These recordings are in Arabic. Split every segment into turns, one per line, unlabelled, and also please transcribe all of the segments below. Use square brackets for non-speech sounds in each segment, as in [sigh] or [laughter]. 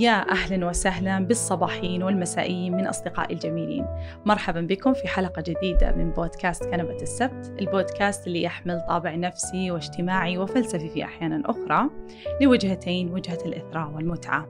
يا أهلا وسهلا بالصباحين والمسائيين من أصدقائي الجميلين. مرحبا بكم في حلقة جديدة من بودكاست كنبة السبت البودكاست اللي يحمل طابع نفسي واجتماعي وفلسفي في أحيان أخرى لوجهتين وجهة الإثراء والمتعة.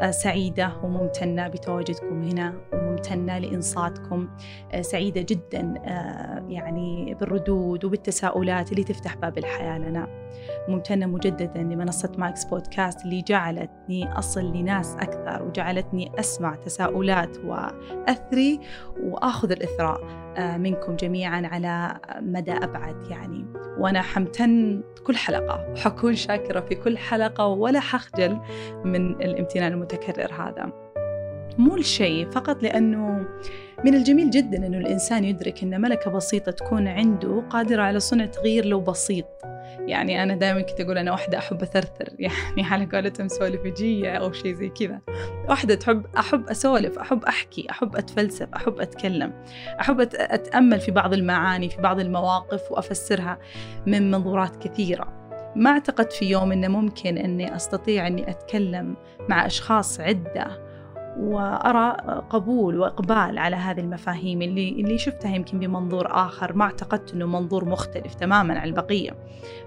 آه، سعيدة وممتنة بتواجدكم هنا وممتنة لإنصاتكم. آه، سعيدة جدا آه، يعني بالردود وبالتساؤلات اللي تفتح باب الحياة لنا. ممتنة مجددا لمنصة ماكس بودكاست اللي جعلتني أصل لناس أكثر وجعلتني أسمع تساؤلات وأثري وآخذ الإثراء منكم جميعا على مدى أبعد يعني. وأنا حمتن كل حلقة وحكون شاكرة في كل حلقة ولا حخجل من الامتنان المتكرر هذا. مو لشيء فقط لأنه من الجميل جدا أنه الإنسان يدرك أن ملكة بسيطة تكون عنده قادرة على صنع تغيير لو بسيط. يعني أنا دائما كنت أقول أنا واحدة أحب أثرثر [laughs] يعني على قولتهم سولفجية أو شيء زي كذا. واحدة تحب أحب أسولف أحب أحكي أحب أتفلسف أحب أتكلم أحب أتأمل في بعض المعاني في بعض المواقف وأفسرها من منظورات كثيرة. ما أعتقد في يوم إنه ممكن إني أستطيع إني أتكلم مع أشخاص عدة وأرى قبول وإقبال على هذه المفاهيم اللي اللي شفتها يمكن بمنظور آخر ما اعتقدت إنه منظور مختلف تماما عن البقية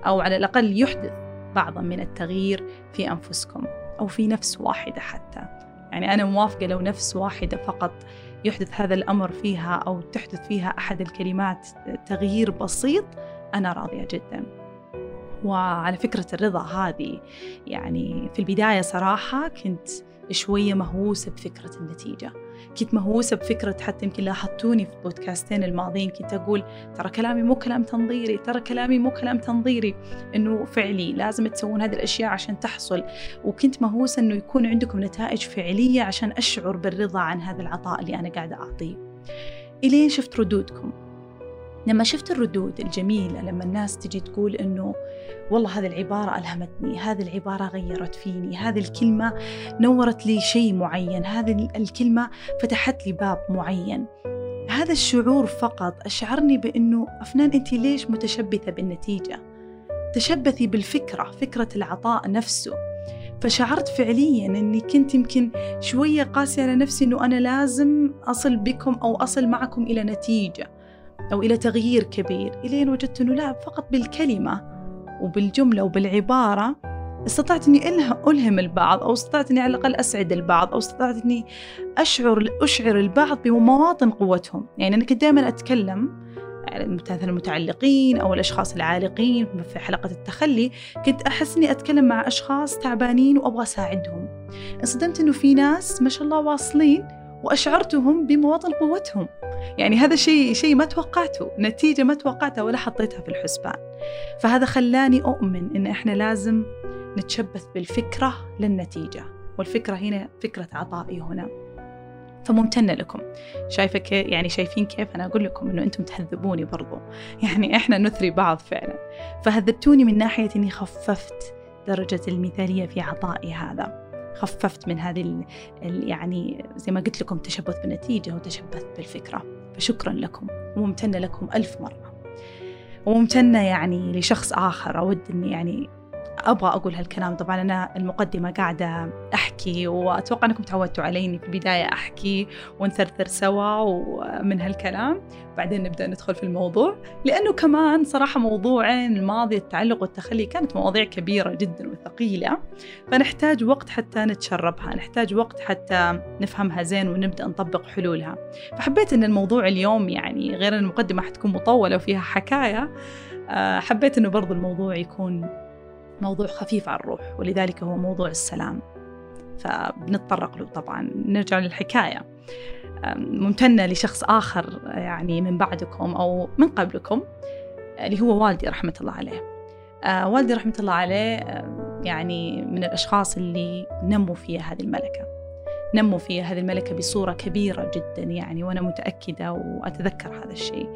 أو على الأقل يحدث بعضا من التغيير في أنفسكم أو في نفس واحدة حتى. يعني أنا موافقة لو نفس واحدة فقط يحدث هذا الأمر فيها أو تحدث فيها أحد الكلمات تغيير بسيط أنا راضية جدا. وعلى فكرة الرضا هذه يعني في البداية صراحة كنت شوية مهووسة بفكرة النتيجة. كنت مهووسة بفكرة حتى يمكن لاحظتوني في البودكاستين الماضيين كنت أقول ترى كلامي مو كلام تنظيري ترى كلامي مو كلام تنظيري. إنه فعلي لازم تسوون هذه الأشياء عشان تحصل. وكنت مهووسة إنه يكون عندكم نتائج فعلية عشان أشعر بالرضا عن هذا العطاء اللي أنا قاعدة أعطيه. إلين شفت ردودكم. لما شفت الردود الجميلة لما الناس تجي تقول إنه والله هذه العبارة ألهمتني هذه العبارة غيرت فيني هذه الكلمة نورت لي شيء معين هذه الكلمة فتحت لي باب معين. هذا الشعور فقط أشعرني بأنه أفنان أنت ليش متشبثة بالنتيجة؟ تشبثي بالفكرة فكرة العطاء نفسه. فشعرت فعليا إني كنت يمكن شوية قاسية على نفسي إنه أنا لازم أصل بكم أو أصل معكم إلى نتيجة. أو إلى تغيير كبير إلين وجدت أنه لا فقط بالكلمة وبالجملة وبالعبارة استطعت إني ألهم البعض أو استطعت إني على الأقل أسعد البعض أو استطعت إني أشعر أشعر البعض بمواطن قوتهم، يعني أنا كنت دائما أتكلم مثلا المتعلقين أو الأشخاص العالقين في حلقة التخلي كنت أحس إني أتكلم مع أشخاص تعبانين وأبغى أساعدهم. انصدمت إنه في ناس ما شاء الله واصلين وأشعرتهم بمواطن قوتهم. يعني هذا شيء شيء ما توقعته نتيجة ما توقعتها ولا حطيتها في الحسبان. فهذا خلاني أؤمن إن إحنا لازم نتشبث بالفكرة للنتيجة. والفكرة هنا فكرة عطائي هنا. فممتنة لكم. شايفة كيف يعني شايفين كيف؟ أنا أقول لكم إنه أنتم تهذبوني برضو. يعني إحنا نثري بعض فعلا. فهذبتوني من ناحية إني خففت درجة المثالية في عطائي هذا. خففت من هذه يعني زي ما قلت لكم تشبث بالنتيجة وتشبثت بالفكرة. فشكرا لكم. وممتنة لكم ألف مرة. وممتنة يعني لشخص آخر. أود أني يعني أبغى أقول هالكلام. طبعا أنا المقدمة قاعدة أحكي وأتوقع أنكم تعودتوا علي اني في البداية أحكي ونثرثر سوا ومن هالكلام. بعدين نبدأ ندخل في الموضوع لأنه كمان صراحة موضوعين الماضي التعلق والتخلي كانت مواضيع كبيرة جدا وثقيلة. فنحتاج وقت حتى نتشربها نحتاج وقت حتى نفهمها زين ونبدأ نطبق حلولها. فحبيت إن الموضوع اليوم يعني غير المقدمة حتكون مطولة وفيها حكاية آه، حبيت إنه برضو الموضوع يكون موضوع خفيف على الروح ولذلك هو موضوع السلام. فبنتطرق له طبعا. نرجع للحكاية. ممتنة لشخص آخر يعني من بعدكم أو من قبلكم اللي هو والدي رحمة الله عليه. آه، والدي رحمة الله عليه يعني من الأشخاص اللي نموا فيها هذه الملكة. نموا فيها هذه الملكة بصورة كبيرة جدا يعني وأنا متأكدة وأتذكر هذا الشيء.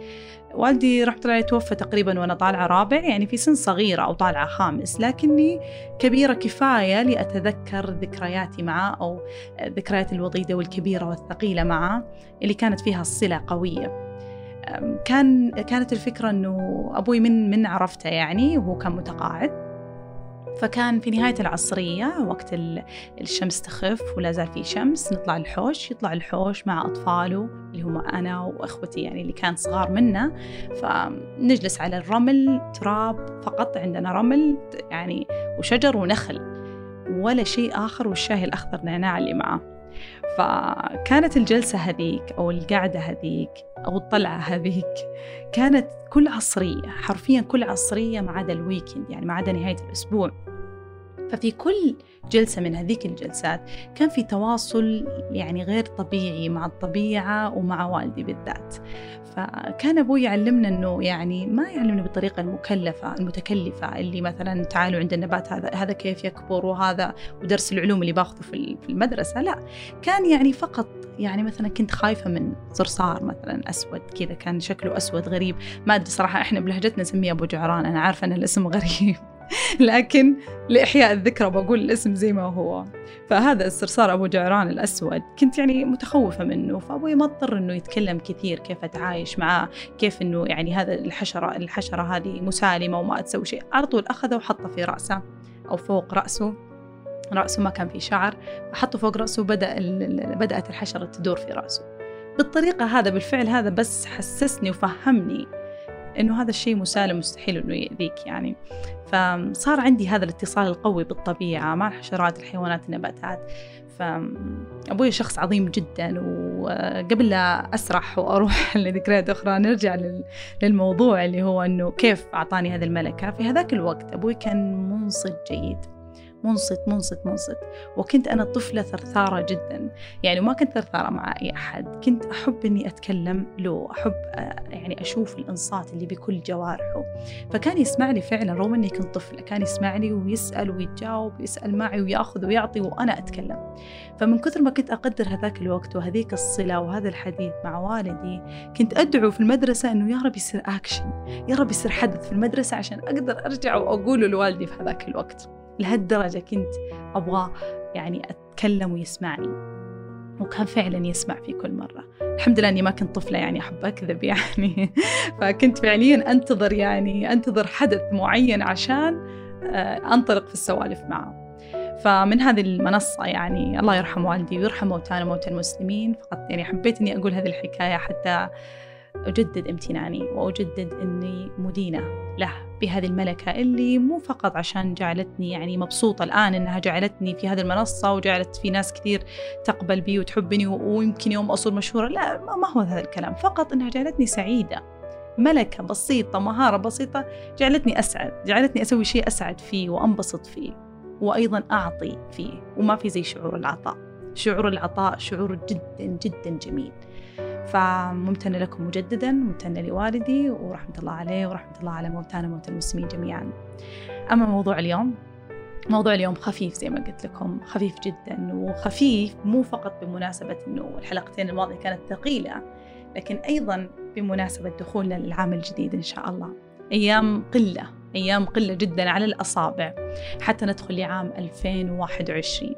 والدي رحمة الله توفى تقريبا وأنا طالعة رابع يعني في سن صغيرة أو طالعة خامس لكني كبيرة كفاية لأتذكر ذكرياتي معه أو ذكريات الوضيدة والكبيرة والثقيلة معه اللي كانت فيها الصلة قوية. كان كانت الفكرة أنه أبوي من من عرفته يعني وهو كان متقاعد. فكان في نهاية العصرية وقت الشمس تخف ولا زال في شمس نطلع الحوش يطلع الحوش مع أطفاله اللي هم أنا وأخوتي يعني اللي كان صغار منا. فنجلس على الرمل تراب فقط عندنا رمل يعني وشجر ونخل ولا شيء آخر والشاي الأخضر نعناع اللي معاه فكانت الجلسة هذيك أو القعدة هذيك أو الطلعة هذيك كانت كل عصرية حرفيا كل عصرية ما عدا الويكند يعني ما عدا نهاية الأسبوع. ففي كل جلسة من هذيك الجلسات كان في تواصل يعني غير طبيعي مع الطبيعة ومع والدي بالذات. فكان أبوي يعلمنا أنه يعني ما يعلمنا بالطريقة المكلفة المتكلفة اللي مثلا تعالوا عند النبات هذا هذا كيف يكبر وهذا ودرس العلوم اللي باخذه في المدرسة. لا كان يعني فقط يعني مثلا كنت خايفة من صرصار مثلا أسود كذا كان شكله أسود غريب. ما أدري صراحة إحنا بلهجتنا نسميه أبو جعران أنا عارفة أن الاسم غريب. [laughs] لكن لإحياء الذكرى بقول الاسم زي ما هو. فهذا الصرصار أبو جعران الأسود. كنت يعني متخوفة منه فأبوي ما اضطر إنه يتكلم كثير كيف أتعايش معاه كيف إنه يعني هذا الحشرة الحشرة هذه مسالمة وما تسوي شيء. على طول أخذه وحطه في رأسه أو فوق رأسه. رأسه ما كان فيه شعر فحطه فوق رأسه وبدأ بدأت الحشرة تدور في رأسه. بالطريقة هذا بالفعل هذا بس حسسني وفهمني إنه هذا الشيء مسالم مستحيل إنه يأذيك يعني. فصار عندي هذا الاتصال القوي بالطبيعة مع الحشرات الحيوانات النباتات. فأبوي شخص عظيم جدا وقبل لا أسرح وأروح [laughs] لذكريات أخرى نرجع للموضوع اللي هو أنه كيف أعطاني هذه الملكة. في هذاك الوقت أبوي كان منصت جيد. منصت منصت منصت. وكنت أنا طفلة ثرثارة جدا. يعني ما كنت ثرثارة مع أي أحد. كنت أحب أني أتكلم له أحب آه، يعني أشوف الإنصات اللي بكل جوارحه. فكان يسمع لي فعلا رغم أني كنت طفلة كان يسمع لي ويسأل ويتجاوب ويسأل معي ويأخذ ويعطي وأنا أتكلم. فمن كثر ما كنت أقدر هذاك الوقت وهذيك الصلة وهذا الحديث مع والدي كنت أدعو في المدرسة أنه يا رب يصير أكشن يا رب يصير حدث في المدرسة عشان أقدر أرجع وأقوله لوالدي في هذاك الوقت. لهالدرجة كنت أبغى يعني أتكلم ويسمعني. وكان فعلا يسمع في كل مرة. الحمد لله أني ما كنت طفلة يعني أحب أكذب يعني. [laughs] فكنت فعليا أنتظر يعني أنتظر حدث معين عشان آه، أنطلق في السوالف معه. فمن هذه المنصة يعني الله يرحم والدي ويرحم موتانا وموتى المسلمين. فقط يعني حبيت إني أقول هذه الحكاية حتى أجدد امتناني وأجدد أني مدينة له بهذه الملكة اللي مو فقط عشان جعلتني يعني مبسوطة الآن أنها جعلتني في هذه المنصة وجعلت في ناس كثير تقبل بي وتحبني ويمكن يوم أصير مشهورة لا ما هو هذا الكلام. فقط أنها جعلتني سعيدة ملكة بسيطة مهارة بسيطة جعلتني أسعد جعلتني أسوي شيء أسعد فيه وأنبسط فيه وأيضا أعطي فيه وما في زي شعور العطاء. شعور العطاء شعور جدا جدا جميل. فممتنة لكم مجددا ممتنة لوالدي ورحمة الله عليه ورحمة الله على موتانا موتى المسلمين جميعا. أما موضوع اليوم موضوع اليوم خفيف زي ما قلت لكم خفيف جدا وخفيف مو فقط بمناسبة أنه الحلقتين الماضية كانت ثقيلة لكن أيضا بمناسبة دخولنا للعام الجديد إن شاء الله. أيام قلة أيام قلة جدا على الأصابع حتى ندخل لعام 2021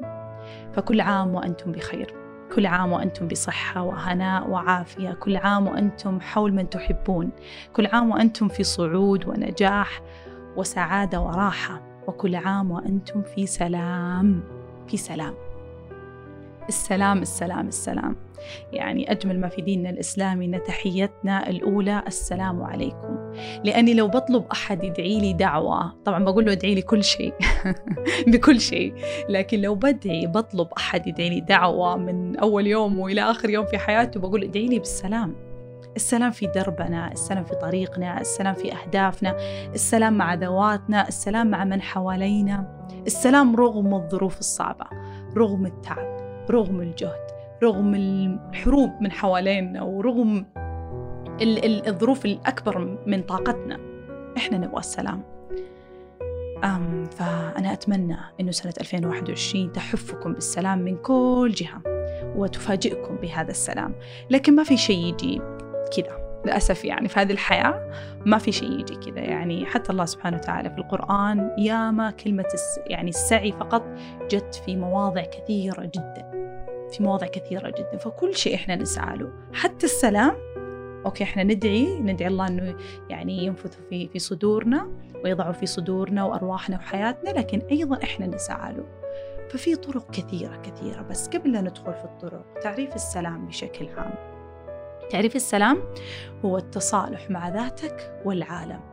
فكل عام وأنتم بخير. كل عام وأنتم بصحة وهناء وعافية. كل عام وأنتم حول من تحبون. كل عام وأنتم في صعود ونجاح وسعادة وراحة. وكل عام وأنتم في سلام. في سلام. السلام السلام السلام. يعني أجمل ما في ديننا الإسلامي أن تحيتنا الأولى السلام عليكم. لأني لو بطلب أحد يدعي لي دعوة طبعا بقول له ادعي لي كل شيء [laughs] بكل شيء. لكن لو بدعي بطلب أحد يدعي لي دعوة من أول يوم وإلى آخر يوم في حياته بقول ادعي لي بالسلام. السلام في دربنا السلام في طريقنا السلام في أهدافنا السلام مع ذواتنا السلام مع من حوالينا السلام رغم الظروف الصعبة رغم التعب رغم الجهد. رغم الحروب من حوالينا ورغم الظروف الأكبر من طاقتنا إحنا نبغى السلام. أم فأنا أتمنى أنه سنة 2021 تحفكم بالسلام من كل جهة وتفاجئكم بهذا السلام. لكن ما في شيء يجي كذا للأسف يعني في هذه الحياة ما في شيء يجي كذا. يعني حتى الله سبحانه وتعالى في القرآن ياما كلمة يعني السعي فقط جت في مواضع كثيرة جدا. في مواضع كثيرة جدا فكل شيء إحنا نسعى له. حتى السلام أوكي إحنا ندعي ندعي الله إنه يعني ينفث في في صدورنا ويضعه في صدورنا وأرواحنا وحياتنا لكن أيضا إحنا نسعى له. ففي طرق كثيرة كثيرة. بس قبل لا ندخل في الطرق تعريف السلام بشكل عام. تعريف السلام هو التصالح مع ذاتك والعالم.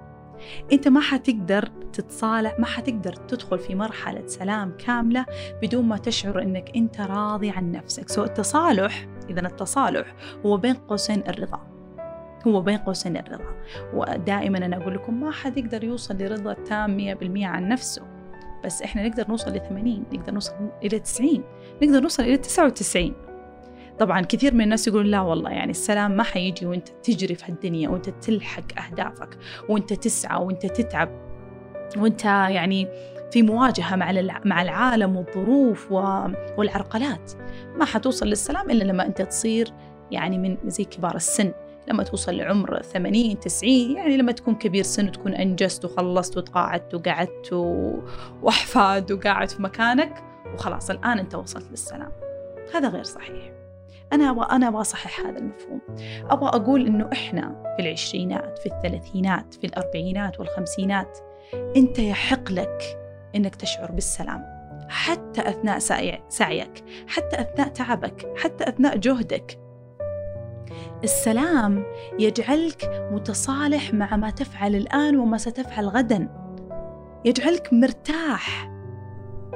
أنت ما حتقدر تتصالح ما حتقدر تدخل في مرحلة سلام كاملة بدون ما تشعر إنك أنت راضي عن نفسك. سو التصالح إذا التصالح هو بين قوسين الرضا هو بين قوسين الرضا. ودائما أنا أقول لكم ما حد يقدر يوصل لرضا تام 100% عن نفسه. بس إحنا نقدر نوصل ل 80 نقدر نوصل إلى 90 نقدر نوصل إلى 99 طبعا كثير من الناس يقولون لا والله يعني السلام ما حيجي وأنت تجري في هالدنيا وأنت تلحق أهدافك وأنت تسعى وأنت تتعب وأنت يعني في مواجهة مع مع العالم والظروف والعرقلات. ما حتوصل للسلام إلا لما أنت تصير يعني من زي كبار السن. لما توصل لعمر 80 90 يعني لما تكون كبير سن وتكون أنجزت وخلصت وتقاعدت وقعدت وأحفاد وقاعد في مكانك وخلاص الآن أنت وصلت للسلام. هذا غير صحيح. أنا أبغى أنا أبغى أصحح هذا المفهوم. أبغى أقول إنه إحنا في العشرينات في الثلاثينات في الأربعينات والخمسينات أنت يحق لك إنك تشعر بالسلام. حتى أثناء سعيك حتى أثناء تعبك حتى أثناء جهدك. السلام يجعلك متصالح مع ما تفعل الآن وما ستفعل غدا. يجعلك مرتاح.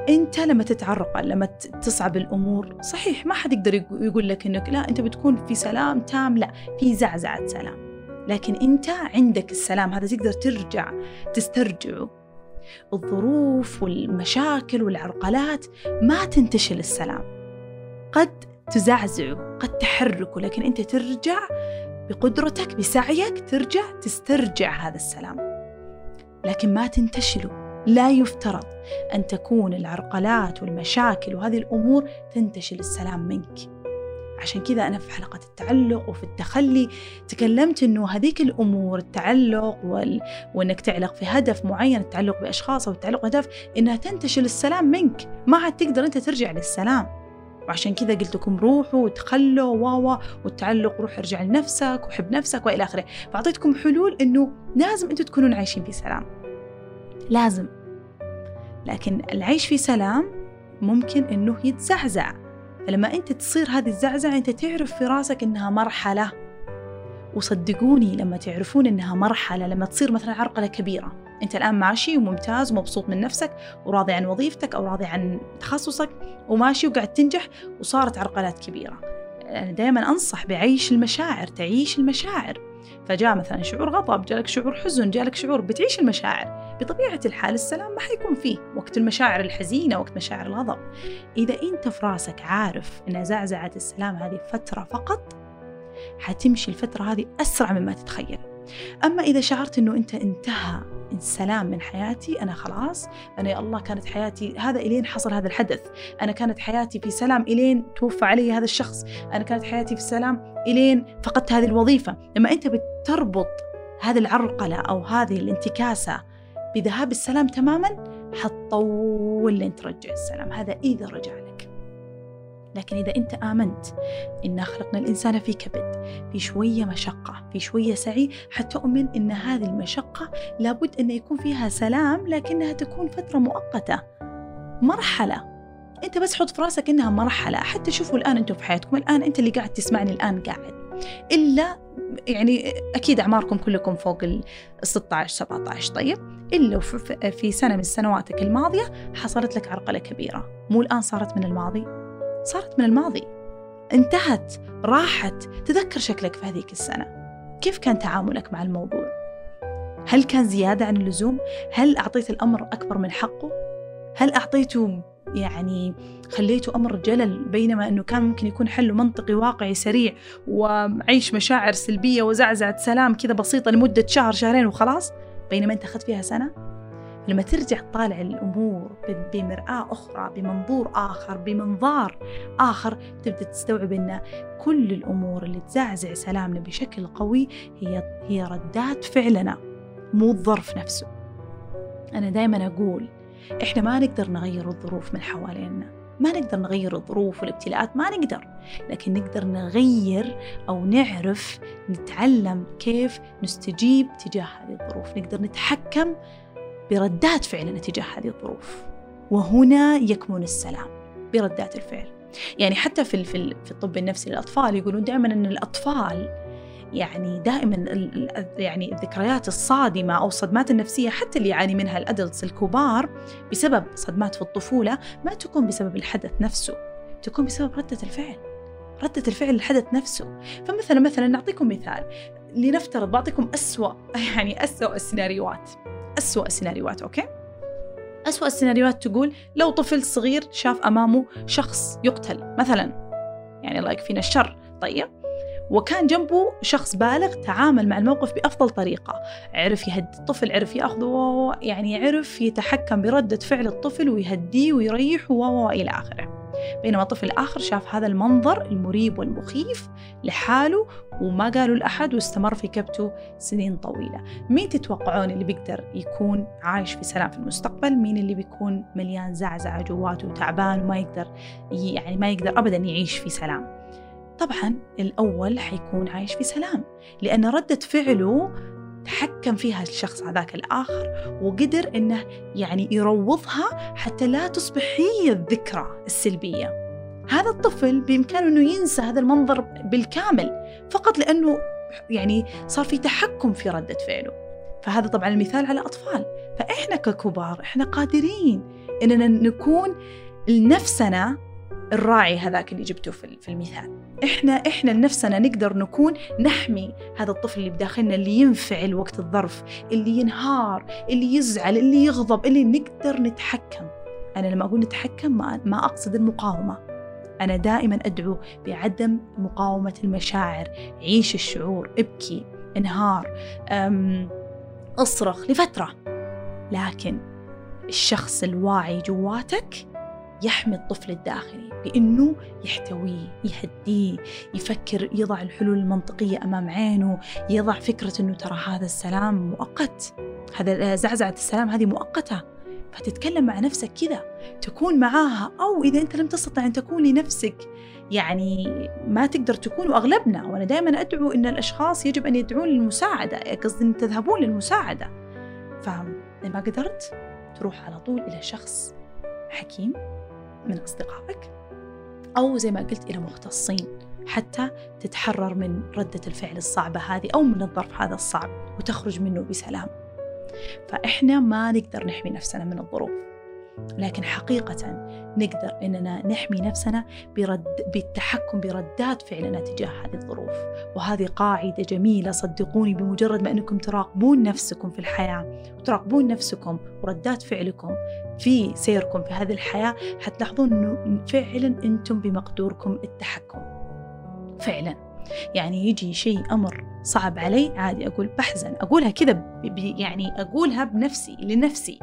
أنت لما تتعرقل لما تصعب الأمور صحيح ما حد يقدر يقول لك إنك لا أنت بتكون في سلام تام لا في زعزعة سلام. لكن أنت عندك السلام هذا تقدر ترجع تسترجعه. الظروف والمشاكل والعرقلات ما تنتشل السلام. قد تزعزعه قد تحركه لكن أنت ترجع بقدرتك بسعيك ترجع تسترجع هذا السلام. لكن ما تنتشله. لا يفترض أن تكون العرقلات والمشاكل وهذه الأمور تنتشل السلام منك. عشان كذا أنا في حلقة التعلق وفي التخلي تكلمت إنه هذيك الأمور التعلق وال... وإنك تعلق في هدف معين التعلق بأشخاص أو التعلق بهدف إنها تنتشل السلام منك. ما عاد تقدر أنت ترجع للسلام. وعشان كذا قلت لكم روحوا وتخلوا واوا والتعلق روح ارجع لنفسك وحب نفسك وإلى آخره. فأعطيتكم حلول إنه لازم أنتم تكونون عايشين في سلام. لازم. لكن العيش في سلام ممكن إنه يتزعزع. فلما أنت تصير هذه الزعزعة أنت تعرف في راسك إنها مرحلة. وصدقوني لما تعرفون إنها مرحلة لما تصير مثلا عرقلة كبيرة. أنت الآن ماشي وممتاز ومبسوط من نفسك وراضي عن وظيفتك أو راضي عن تخصصك وماشي وقاعد تنجح وصارت عرقلات كبيرة. أنا دائما أنصح بعيش المشاعر تعيش المشاعر. فجاء مثلا شعور غضب جالك شعور حزن جالك شعور بتعيش المشاعر. بطبيعة الحال السلام ما حيكون فيه. وقت المشاعر الحزينة وقت مشاعر الغضب. إذا أنت في راسك عارف أن زعزعة السلام هذه فترة فقط حتمشي الفترة هذه أسرع مما تتخيل. أما إذا شعرت أنه أنت انتهى السلام من حياتي أنا خلاص أنا يا الله كانت حياتي هذا إلين حصل هذا الحدث. أنا كانت حياتي في سلام إلين توفى علي هذا الشخص. أنا كانت حياتي في سلام إلين فقدت هذه الوظيفة. لما أنت بتربط هذه العرقلة أو هذه الانتكاسة بذهاب السلام تماما حتطول لين ترجع السلام. هذا إذا رجع لك. لكن إذا أنت آمنت إن خلقنا الإنسان في كبد في شوية مشقة في شوية سعي حتؤمن إن هذه المشقة لابد أن يكون فيها سلام لكنها تكون فترة مؤقتة. مرحلة. أنت بس حط في رأسك إنها مرحلة. حتى شوفوا الآن أنتم في حياتكم. الآن أنت اللي قاعد تسمعني الآن قاعد. إلا يعني أكيد أعماركم كلكم فوق ال 16 17 طيب إلا في سنة من سنواتك الماضية حصلت لك عرقلة كبيرة. مو الآن صارت من الماضي؟ صارت من الماضي. انتهت راحت. تذكر شكلك في هذيك السنة. كيف كان تعاملك مع الموضوع؟ هل كان زيادة عن اللزوم؟ هل أعطيت الأمر أكبر من حقه؟ هل أعطيته يعني خليته أمر جلل بينما أنه كان ممكن يكون حله منطقي واقعي سريع وعيش مشاعر سلبية وزعزعة سلام كذا بسيطة لمدة شهر شهرين وخلاص؟ بينما أنت أخذت فيها سنة؟ لما ترجع تطالع الأمور بمرآة أخرى بمنظور آخر بمنظار آخر تبدأ تستوعب أن كل الأمور اللي تزعزع سلامنا بشكل قوي هي هي ردات فعلنا مو الظرف نفسه. أنا دائما أقول إحنا ما نقدر نغير الظروف من حوالينا ما نقدر نغير الظروف والابتلاءات ما نقدر. لكن نقدر نغير أو نعرف نتعلم كيف نستجيب تجاه هذه الظروف. نقدر نتحكم بردات فعلنا تجاه هذه الظروف. وهنا يكمن السلام بردات الفعل. يعني حتى في في الطب النفسي للأطفال يقولون دائما إن الأطفال يعني دائما يعني الذكريات الصادمة أو الصدمات النفسية حتى اللي يعاني منها ال adults الكبار بسبب صدمات في الطفولة ما تكون بسبب الحدث نفسه تكون بسبب ردة الفعل ردة الفعل الحدث نفسه. فمثلا مثلا نعطيكم مثال. لنفترض بعطيكم أسوأ [laughs] يعني أسوأ السيناريوهات. أسوأ السيناريوهات okay؟ أسوأ السيناريوهات تقول لو طفل صغير شاف أمامه شخص يقتل مثلا يعني الله يكفينا الشر طيب؟ وكان جنبه شخص بالغ تعامل مع الموقف بأفضل طريقة عرف يهدي الطفل عرف يأخذه يعني عرف يتحكم بردة فعل الطفل ويهديه ويريحه وإلى آخره. بينما طفل آخر شاف هذا المنظر المريب والمخيف لحاله وما قالوا لأحد واستمر في كبته سنين طويلة. مين تتوقعون اللي بيقدر يكون عايش في سلام في المستقبل؟ مين اللي بيكون مليان زعزعة جواته وتعبان وما يقدر يعني ما يقدر أبدا يعيش في سلام؟ طبعا الأول حيكون عايش في سلام لأن ردة فعله تحكم فيها الشخص هذاك الآخر وقدر إنه يعني يروضها حتى لا تصبح هي الذكرى السلبية. هذا الطفل بإمكانه أنه ينسى هذا المنظر بالكامل فقط لأنه يعني صار في تحكم في ردة فعله. فهذا طبعا المثال على أطفال فإحنا ككبار إحنا قادرين إننا نكون لنفسنا الراعي هذاك اللي جبته في المثال. إحنا إحنا لنفسنا نقدر نكون نحمي هذا الطفل اللي بداخلنا اللي ينفعل وقت الظرف اللي ينهار اللي يزعل اللي يغضب اللي نقدر نتحكم. أنا لما أقول نتحكم ما, ما أقصد المقاومة. أنا دائما أدعو بعدم مقاومة المشاعر عيش الشعور ابكي انهار اصرخ لفترة. لكن الشخص الواعي جواتك يحمي الطفل الداخلي. بأنه يحتويه يهديه يفكر يضع الحلول المنطقية أمام عينه يضع فكرة أنه ترى هذا السلام مؤقت. هذا زعزعة السلام هذه مؤقتة. فتتكلم مع نفسك كذا تكون معاها أو إذا أنت لم تستطع أن تكون لنفسك يعني ما تقدر تكون وأغلبنا. وأنا دائما أدعو أن الأشخاص يجب أن يدعون للمساعدة قصدي أن تذهبون للمساعدة. فما قدرت تروح على طول إلى شخص حكيم من أصدقائك. أو زي ما قلت إلى مختصين حتى تتحرر من ردة الفعل الصعبة هذه أو من الظرف هذا الصعب وتخرج منه بسلام. فإحنا ما نقدر نحمي نفسنا من الظروف لكن حقيقة نقدر إننا نحمي نفسنا برد بالتحكم بردات فعلنا تجاه هذه الظروف. وهذه قاعدة جميلة صدقوني بمجرد ما أنكم تراقبون نفسكم في الحياة وتراقبون نفسكم وردات فعلكم في سيركم في هذه الحياة حتلاحظون أنه فعلا أنتم بمقدوركم التحكم. فعلا. يعني يجي شيء أمر صعب علي عادي أقول بحزن. أقولها كذا يعني أقولها بنفسي لنفسي.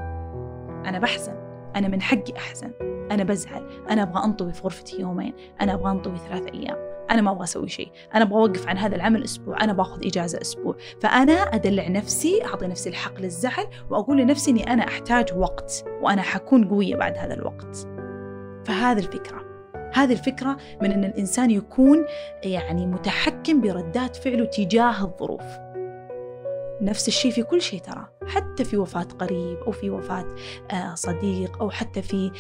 أنا بحزن. أنا من حقي أحزن. أنا بزعل. أنا أبغى أنطوي في غرفتي يومين. أنا أبغى أنطوي ثلاث أيام. أنا ما أبغى أسوي شيء. أنا أبغى أوقف عن هذا العمل أسبوع. أنا باخذ إجازة أسبوع. فأنا أدلع نفسي أعطي نفسي الحق للزعل وأقول لنفسي أني أنا أحتاج وقت وأنا حكون قوية بعد هذا الوقت. فهذه الفكرة. هذه الفكرة من أن الإنسان يكون يعني متحكم بردات فعله تجاه الظروف. نفس الشيء في كل شيء ترى. حتى في وفاة قريب أو في وفاة آه، صديق أو حتى في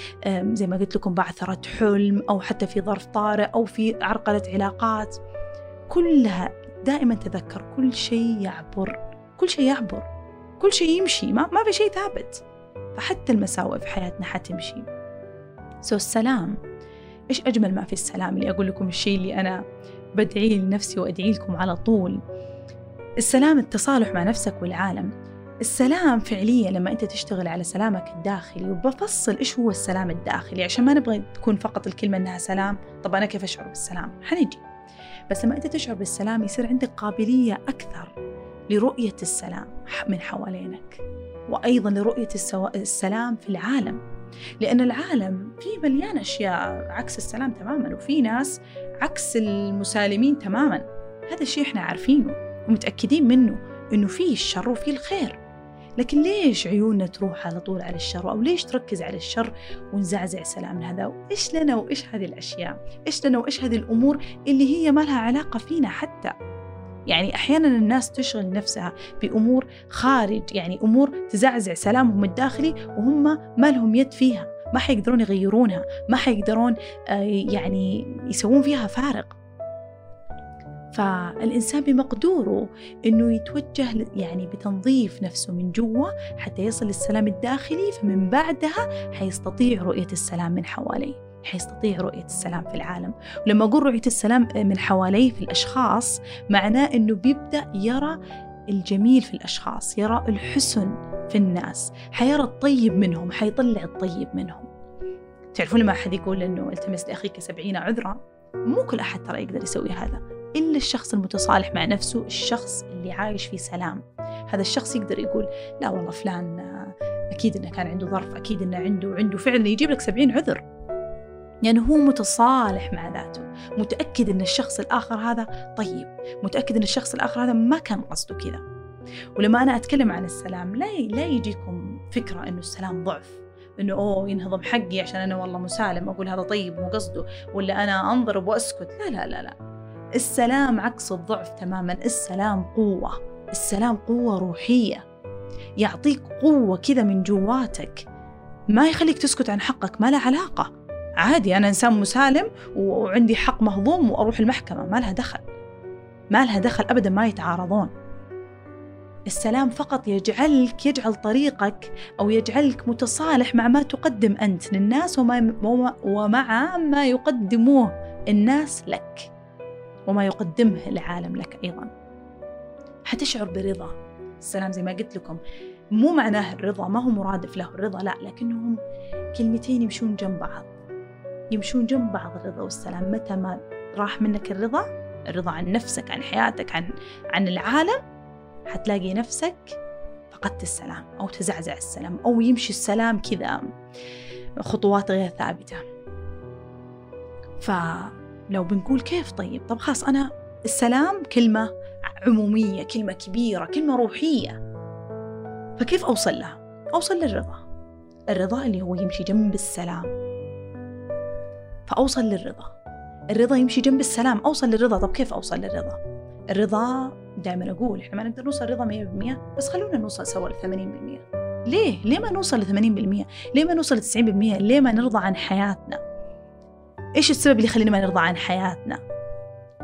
زي ما قلت لكم بعثرة حلم أو حتى في ظرف طارئ أو في عرقلة علاقات. كلها دائما تذكر كل شيء يعبر كل شيء يعبر كل شيء يمشي ما, ما في شيء ثابت. فحتى المساوئ في حياتنا حتمشي. سو السلام. إيش أجمل ما في السلام؟ اللي أقول لكم الشيء اللي أنا بدعي لنفسي وأدعي لكم على طول. السلام التصالح مع نفسك والعالم. السلام فعليا لما أنت تشتغل على سلامك الداخلي وبفصل إيش هو السلام الداخلي؟ عشان ما نبغى تكون فقط الكلمة إنها سلام. طب أنا كيف أشعر بالسلام؟ حنجي بس لما أنت تشعر بالسلام يصير عندك قابلية أكثر لرؤية السلام من حوالينك وأيضا لرؤية السلام في العالم. لأن العالم فيه مليان أشياء عكس السلام تماما وفي ناس عكس المسالمين تماما. هذا الشيء إحنا عارفينه. ومتأكدين منه إنه فيه الشر وفيه الخير. لكن ليش عيوننا تروح على طول على الشر؟ أو ليش تركز على الشر ونزعزع سلامنا هذا؟ إيش لنا وإيش هذه الأشياء؟ إيش لنا وإيش هذه الأمور اللي هي ما لها علاقة فينا حتى؟ يعني أحيانا الناس تشغل نفسها بأمور خارج يعني أمور تزعزع سلامهم الداخلي وهم ما لهم يد فيها. ما حيقدرون يغيرونها. ما حيقدرون آه، يعني يسوون فيها فارق. فالإنسان بمقدوره إنه يتوجه يعني بتنظيف نفسه من جوا حتى يصل للسلام الداخلي فمن بعدها حيستطيع رؤية السلام من حواليه حيستطيع رؤية السلام في العالم. ولما أقول رؤية السلام من حواليه في الأشخاص معناه أنه بيبدأ يرى الجميل في الأشخاص يرى الحسن في الناس حيرى الطيب منهم حيطلع الطيب منهم. تعرفون لما أحد يقول أنه التمس لأخيك سبعين عذرا؟ مو كل أحد ترى يقدر يسوي هذا. إلا الشخص المتصالح مع نفسه الشخص اللي عايش في سلام. هذا الشخص يقدر يقول لا والله فلان أكيد إنه كان عنده ظرف أكيد إنه عنده عنده فعلا يجيب لك سبعين عذر. يعني هو متصالح مع ذاته. متأكد إن الشخص الآخر هذا طيب. متأكد إن الشخص الآخر هذا ما كان قصده كذا. ولما أنا أتكلم عن السلام لا لا يجيكم فكرة إنه السلام ضعف. إنه أوه ينهضم حقي عشان أنا والله مسالم أقول هذا طيب مو قصده. ولا أنا انضرب وأسكت. لا لا لا لا. السلام عكس الضعف تماما. السلام قوة. السلام قوة روحية. يعطيك قوة كذا من جواتك. ما يخليك تسكت عن حقك ما له علاقة. عادي أنا إنسان مسالم وعندي حق مهضوم وأروح المحكمة. ما لها دخل. ما لها دخل ابدا ما يتعارضون. السلام فقط يجعلك يجعل طريقك أو يجعلك متصالح مع ما تقدم أنت للناس وما ومع ما يقدموه الناس لك. وما يقدمه العالم لك أيضا. حتشعر برضا. السلام زي ما قلت لكم مو معناه الرضا ما هو مرادف له الرضا لا لكنهم كلمتين يمشون جنب بعض. يمشون جنب بعض الرضا والسلام. متى ما راح منك الرضا الرضا عن نفسك عن حياتك عن عن العالم حتلاقي نفسك فقدت السلام أو تزعزع السلام أو يمشي السلام كذا خطوات غير ثابتة. فلو بنقول كيف طيب طب خلاص أنا السلام كلمة عمومية كلمة كبيرة كلمة روحية فكيف أوصل لها؟ أوصل للرضا الرضا اللي هو يمشي جنب السلام فأوصل للرضا الرضا يمشي جنب السلام أوصل للرضا طب كيف أوصل للرضا؟ الرضا دائما أقول إحنا ما نقدر نوصل رضا 100% بس خلونا نوصل سوا ل 80% ليه؟ ليه ما نوصل ل 80%؟ ليه ما نوصل ل 90%؟ ليه ما نرضى عن حياتنا؟ إيش السبب اللي يخلينا ما نرضى عن حياتنا؟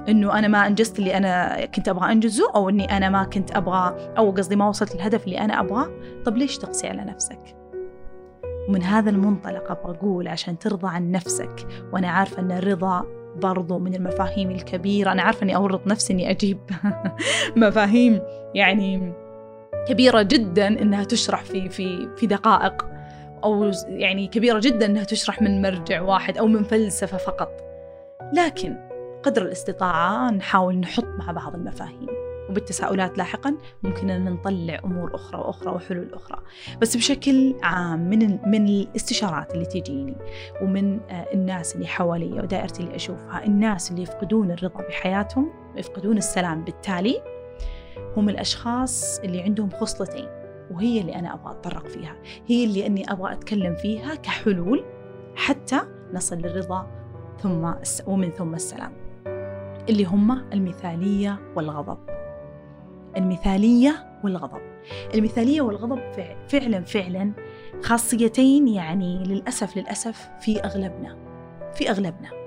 إنه أنا ما أنجزت اللي أنا كنت أبغى أنجزه أو إني أنا ما كنت أبغى أو قصدي ما وصلت للهدف اللي أنا أبغاه، طب ليش تقسي على نفسك؟ ومن هذا المنطلق أبغى أقول عشان ترضى عن نفسك وأنا عارفة أن الرضا برضو من المفاهيم الكبيرة أنا عارفة أني أورط نفسي أني أجيب [laughs] مفاهيم يعني كبيرة جدا أنها تشرح في في في دقائق أو يعني كبيرة جدا أنها تشرح من مرجع واحد أو من فلسفة فقط. لكن قدر الاستطاعة نحاول نحط مع بعض المفاهيم. وبالتساؤلات لاحقا ممكن أن نطلع أمور أخرى وأخرى وحلول أخرى. بس بشكل عام من من الاستشارات اللي تجيني ومن آه، الناس اللي حوالي ودائرتي اللي أشوفها الناس اللي يفقدون الرضا بحياتهم ويفقدون السلام بالتالي هم الأشخاص اللي عندهم خصلتين. وهي اللي أنا أبغى أتطرق فيها. هي اللي أني أبغى أتكلم فيها كحلول حتى نصل للرضا ثم ومن ثم السلام. اللي هم المثالية والغضب. المثالية والغضب. المثالية والغضب فعلا فعلا خاصيتين يعني للأسف للأسف في أغلبنا في أغلبنا.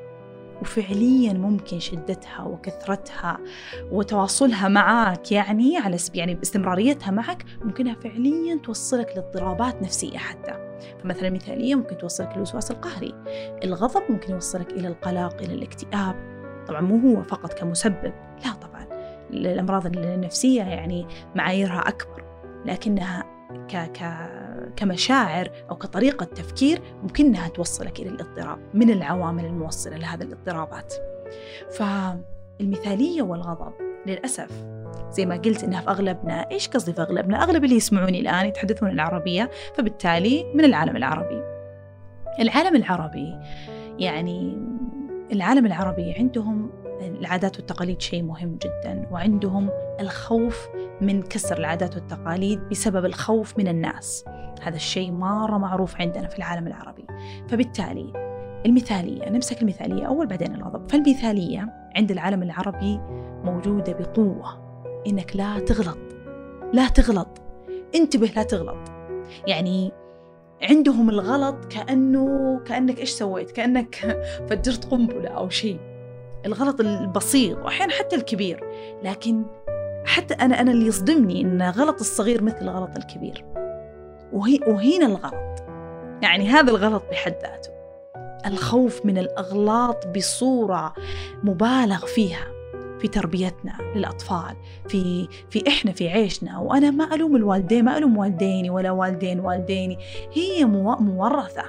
وفعليا ممكن شدتها وكثرتها وتواصلها معك يعني على يعني باستمراريتها معك ممكنها فعليا توصلك لاضطرابات نفسية حتى. فمثلا المثالية ممكن توصلك للوسواس القهري الغضب ممكن يوصلك إلى القلق إلى الاكتئاب. طبعا مو هو فقط كمسبب لا طبعا الأمراض النفسية يعني معاييرها أكبر لكنها ك ك كمشاعر أو كطريقة تفكير ممكنها توصلك إلى الاضطراب من العوامل الموصلة لهذه الاضطرابات. فالمثالية والغضب للأسف زي ما قلت إنها في أغلبنا إيش قصدي في أغلبنا؟ أغلب اللي يسمعوني الآن يتحدثون العربية فبالتالي من العالم العربي. العالم العربي يعني العالم العربي عندهم العادات والتقاليد شيء مهم جدا وعندهم الخوف من كسر العادات والتقاليد بسبب الخوف من الناس. هذا الشيء مرة معروف عندنا في العالم العربي. فبالتالي المثالية نمسك المثالية أول بعدين الغضب. فالمثالية عند العالم العربي موجودة بقوة. إنك لا تغلط. لا تغلط. انتبه لا تغلط. يعني عندهم الغلط كأنه كأنك إيش سويت؟ كأنك [laughs] فجرت قنبلة أو شيء. الغلط البسيط وأحيانا حتى الكبير لكن حتى أنا أنا اللي يصدمني إن غلط الصغير مثل غلط الكبير. وهي وهنا الغلط. يعني هذا الغلط بحد ذاته. الخوف من الأغلاط بصورة مبالغ فيها في تربيتنا للأطفال في في إحنا في عيشنا. وأنا ما ألوم الوالدين ما ألوم والديني ولا والدين والديني. هي مورثة.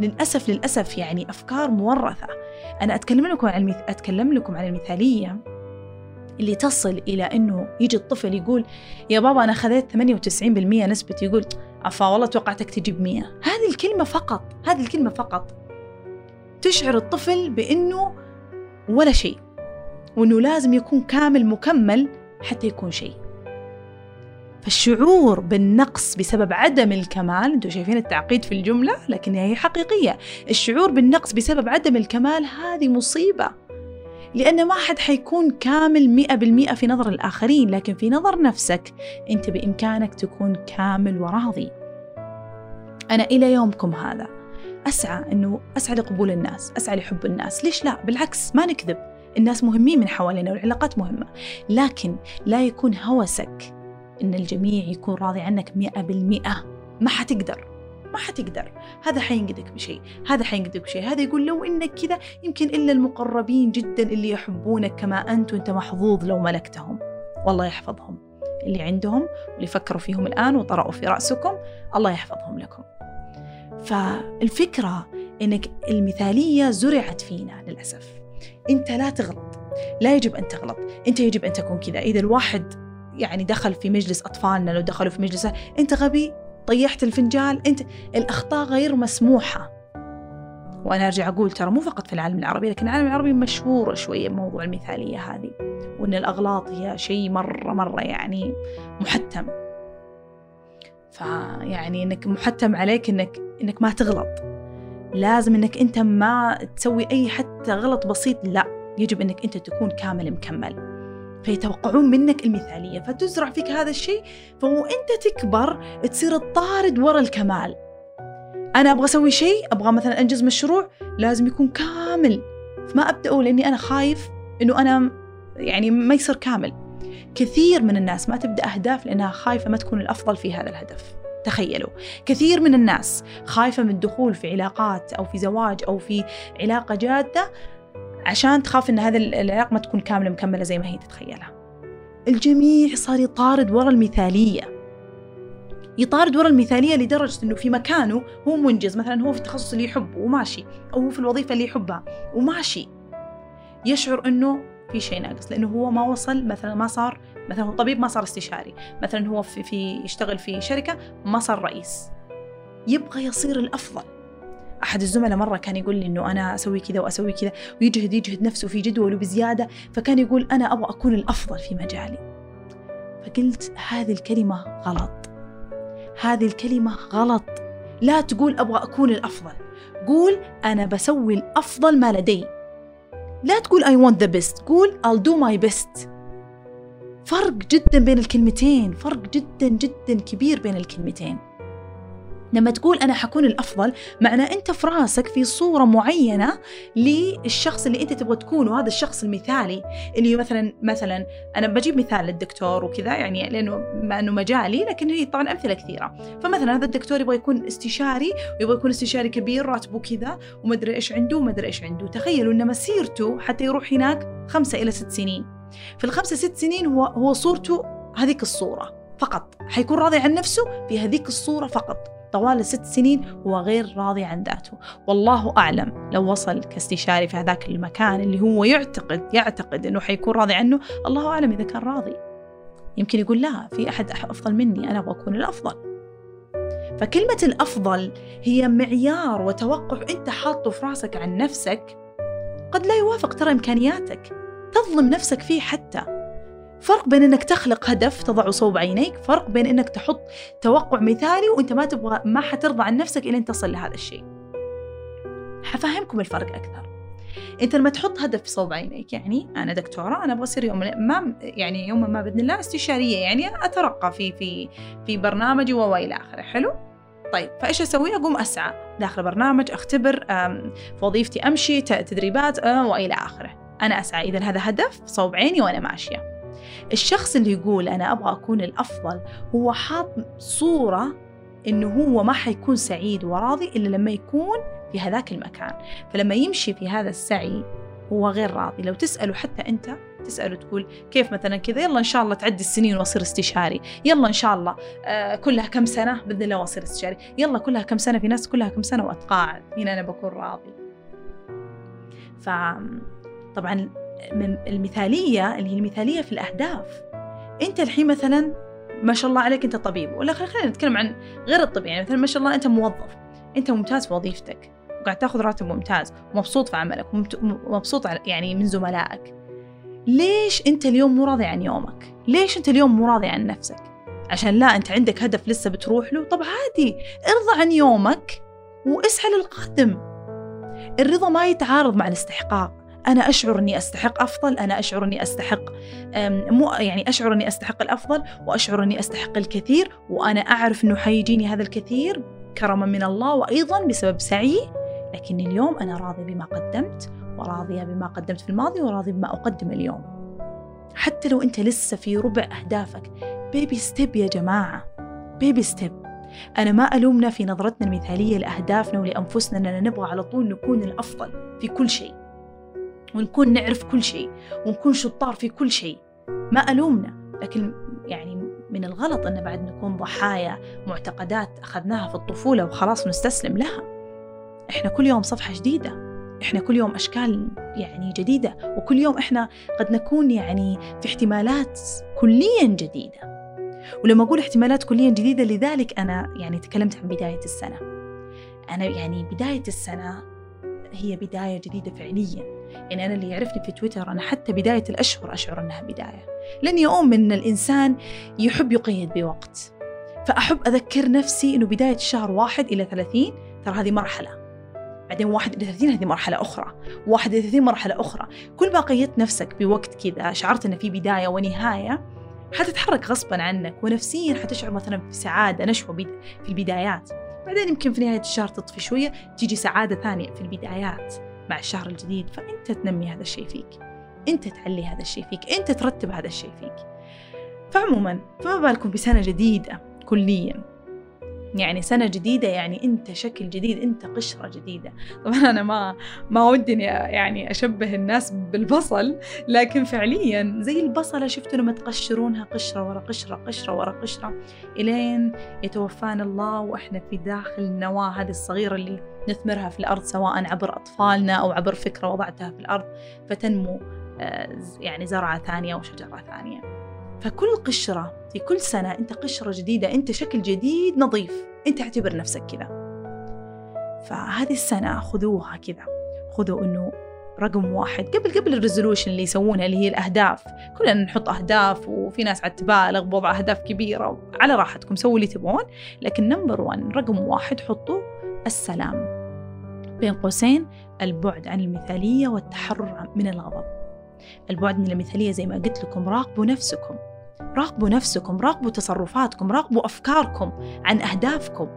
للأسف للأسف يعني أفكار مورثة. أنا أتكلم لكم عن المث... أتكلم لكم عن المثالية اللي تصل إلى أنه يجي الطفل يقول يا بابا أنا خذيت 98% نسبة. يقول عفا والله توقعتك تجيب 100 هذه الكلمة فقط هذه الكلمة فقط. تشعر الطفل بأنه ولا شيء وأنه لازم يكون كامل مكمل حتى يكون شيء. فالشعور بالنقص بسبب عدم الكمال أنتم شايفين التعقيد في الجملة لكن هي حقيقية. الشعور بالنقص بسبب عدم الكمال هذه مصيبة. لأن ما حد حيكون كامل مئة بالمئة في نظر الآخرين لكن في نظر نفسك أنت بإمكانك تكون كامل وراضي. أنا إلى يومكم هذا. أسعى أنه أسعى لقبول الناس أسعى لحب الناس. ليش لا؟ بالعكس ما نكذب. الناس مهمين من حوالينا والعلاقات مهمة. لكن لا يكون هوسك إن الجميع يكون راضي عنك مئة بالمئة. ما حتقدر ما حتقدر. هذا حينقذك بشيء هذا حينقذك بشيء. هذا يقول لو إنك كذا يمكن إلا المقربين جدا اللي يحبونك كما أنت وأنت محظوظ لو ملكتهم. والله يحفظهم. اللي عندهم واللي فكروا فيهم الآن وطرأوا في رأسكم الله يحفظهم لكم. فالفكرة إنك المثالية زرعت فينا للأسف. أنت لا تغلط. لا يجب أن تغلط. أنت يجب أن تكون كذا. إذا الواحد يعني دخل في مجلس أطفالنا لو دخلوا في مجلس أنت غبي طيحت الفنجال أنت الأخطاء غير مسموحة. وأنا أرجع أقول ترى مو فقط في العالم العربي لكن العالم العربي مشهور شوية بموضوع المثالية هذه وأن الأغلاط هي شيء مرة مرة يعني محتم. فيعني إنك محتم عليك إنك إنك ما تغلط. لازم إنك أنت ما تسوي أي حتى غلط بسيط لا يجب إنك أنت تكون كامل مكمل. فيتوقعون منك المثالية فتزرع فيك هذا الشيء فهو أنت تكبر تصير تطارد ورا الكمال. أنا أبغى أسوي شيء أبغى مثلا أنجز مشروع لازم يكون كامل. فما أبدأه لأني أنا خايف إنه أنا يعني ما يصير كامل. كثير من الناس ما تبدأ أهداف لأنها خايفة ما تكون الأفضل في هذا الهدف. تخيلوا. كثير من الناس خايفة من الدخول في علاقات أو في زواج أو في علاقة جادة عشان تخاف أن هذا العلاقة ما تكون كاملة مكملة زي ما هي تتخيلها. الجميع صار يطارد ورا المثالية. يطارد ورا المثالية لدرجة أنه في مكانه هو منجز مثلا هو في التخصص اللي يحبه وماشي أو هو في الوظيفة اللي يحبها وماشي. يشعر أنه في شيء ناقص لأنه هو ما وصل مثلا ما صار مثلا هو طبيب ما صار استشاري مثلا هو في, في يشتغل في شركة ما صار رئيس. يبغى يصير الأفضل. أحد الزملاء مرة كان يقول لي إنه أنا أسوي كذا وأسوي كذا ويجهد يجهد نفسه في جدول وبزياده فكان يقول أنا أبغى أكون الأفضل في مجالي. فقلت هذه الكلمة غلط. هذه الكلمة غلط. لا تقول أبغى أكون الأفضل. قول أنا بسوي الأفضل ما لدي. لا تقول I want the best. قول I'll do my best. فرق جدا بين الكلمتين. فرق جدا جدا كبير بين الكلمتين. لما تقول أنا حكون الأفضل معنى أنت في راسك في صورة معينة للشخص اللي أنت تبغى تكونه هذا الشخص المثالي. اللي مثلا مثلا أنا بجيب مثال للدكتور وكذا يعني لأنه مع أنه مجالي لكن هي طبعا أمثلة كثيرة. فمثلا هذا الدكتور يبغى يكون استشاري ويبغى يكون استشاري كبير راتبه كذا ومدري إيش عنده ومدري إيش عنده. تخيلوا أن مسيرته حتى يروح هناك خمسة إلى ست سنين. في الخمسة ست سنين هو هو صورته هذيك الصورة فقط. حيكون راضي عن نفسه في هذيك الصورة فقط. طوال الست سنين هو غير راضي عن ذاته. والله أعلم لو وصل كاستشاري في هذاك المكان اللي هو يعتقد يعتقد أنه حيكون راضي عنه الله أعلم إذا كان راضي. يمكن يقول لا في أحد أفضل مني أنا أبغى أكون الأفضل. فكلمة الأفضل هي معيار وتوقع أنت حاطه في راسك عن نفسك قد لا يوافق ترى إمكانياتك. تظلم نفسك فيه حتى. فرق بين إنك تخلق هدف تضعه صوب عينيك فرق بين إنك تحط توقع مثالي وإنت ما تبغى ما حترضى عن نفسك الين تصل لهذا الشيء. حفهمكم الفرق أكثر. انت لما تحط هدف صوب عينيك يعني أنا دكتورة أنا أبغى أصير يوم ما يعني يوم ما بإذن الله استشارية يعني أترقى في في في برنامجي وإلى آخره. حلو؟ طيب فإيش أسوي؟ أقوم أسعى داخل برنامج أختبر في وظيفتي أمشي تدريبات آه، وإلى آخره. أنا أسعى. إذا هذا هدف صوب عيني وأنا ماشية. الشخص اللي يقول أنا أبغى أكون الأفضل هو حاط صورة إنه هو ما حيكون سعيد وراضي إلا لما يكون في هذاك المكان. فلما يمشي في هذا السعي هو غير راضي. لو تسأله حتى أنت تسأله تقول كيف مثلا كذا يلا إن شاء الله تعدي السنين وأصير استشاري. يلا إن شاء الله آه كلها كم سنة؟ بإذن الله وأصير استشاري. يلا كلها كم سنة في ناس كلها كم سنة وأتقاعد. هنا أنا بكون راضي. فطبعا من المثالية اللي هي المثالية في الأهداف. أنت الحين مثلا ما شاء الله عليك أنت طبيب ولا خلينا نتكلم عن غير الطب يعني مثلا ما شاء الله أنت موظف أنت ممتاز في وظيفتك وقاعد تأخذ راتب ممتاز ومبسوط في عملك ومبسوط يعني من زملائك. ليش أنت اليوم مو راضي عن يومك؟ ليش أنت اليوم مو راضي عن نفسك؟ عشان لا أنت عندك هدف لسه بتروح له؟ طب عادي ارضى عن يومك واسعى للقادم. الرضا ما يتعارض مع الاستحقاق. أنا أشعر إني أستحق أفضل أنا أشعر إني أستحق مو يعني أشعر إني أستحق الأفضل وأشعر إني أستحق الكثير وأنا أعرف إنه حيجيني هذا الكثير كرما من الله وأيضا بسبب سعي لكن اليوم أنا راضي بما قدمت وراضية بما قدمت في الماضي وراضي بما أقدم اليوم. حتى لو أنت لسه في ربع أهدافك baby step يا جماعة baby step أنا ما ألومنا في نظرتنا المثالية لأهدافنا ولأنفسنا أننا نبغى على طول نكون الأفضل في كل شيء. ونكون نعرف كل شيء ونكون شطار في كل شيء. ما ألومنا لكن يعني من الغلط أن بعد نكون ضحايا معتقدات أخذناها في الطفولة وخلاص نستسلم لها. إحنا كل يوم صفحة جديدة إحنا كل يوم أشكال يعني جديدة وكل يوم إحنا قد نكون يعني في احتمالات كليا جديدة. ولما أقول احتمالات كليا جديدة لذلك أنا يعني تكلمت عن بداية السنة. أنا يعني بداية السنة هي بداية جديدة فعليا. يعني أنا اللي يعرفني في تويتر أنا حتى بداية الأشهر أشعر أنها بداية. لأني أؤمن أن الإنسان يحب يقيد بوقت. فأحب أذكر نفسي أنه بداية شهر واحد إلى ثلاثين ترى هذه مرحلة. بعدين واحد إلى ثلاثين هذه مرحلة أخرى. واحد إلى ثلاثين مرحلة أخرى. كل ما قيدت نفسك بوقت كذا شعرت أن في بداية ونهاية حتتحرك غصبا عنك ونفسيا حتشعر مثلا بسعادة نشوة في البدايات. بعدين يمكن في نهاية الشهر تطفي شوية تيجي سعادة ثانية في البدايات. مع الشهر الجديد فأنت تنمي هذا الشيء فيك. أنت تعلي هذا الشيء فيك. أنت ترتب هذا الشيء فيك. فعموما فما بالكم بسنة جديدة كليا؟ يعني سنة جديدة يعني أنت شكل جديد أنت قشرة جديدة. طبعا أنا ما ما ودي يعني أشبه الناس بالبصل لكن فعليا زي البصلة شفتوا لما تقشرونها قشرة ورا قشرة قشرة ورا قشرة إلين يتوفانا الله وإحنا في داخل النواة هذه الصغيرة اللي نثمرها في الأرض سواء عبر أطفالنا أو عبر فكرة وضعتها في الأرض فتنمو آه، يعني زرعة ثانية وشجرة ثانية. فكل قشرة في كل سنة أنت قشرة جديدة أنت شكل جديد نظيف أنت اعتبر نفسك كذا. فهذه السنة خذوها كذا. خذوا أنه رقم واحد. قبل قبل الريزولوشن اللي يسوونها اللي هي الأهداف. كلنا نحط أهداف وفي ناس عاد تبالغ بوضع أهداف كبيرة على راحتكم سووا اللي تبغون لكن نمبر وان رقم واحد حطوا السلام بين قوسين البعد عن المثالية والتحرر من الغضب. البعد من المثالية زي ما قلت لكم راقبوا نفسكم. راقبوا نفسكم راقبوا تصرفاتكم راقبوا أفكاركم عن أهدافكم.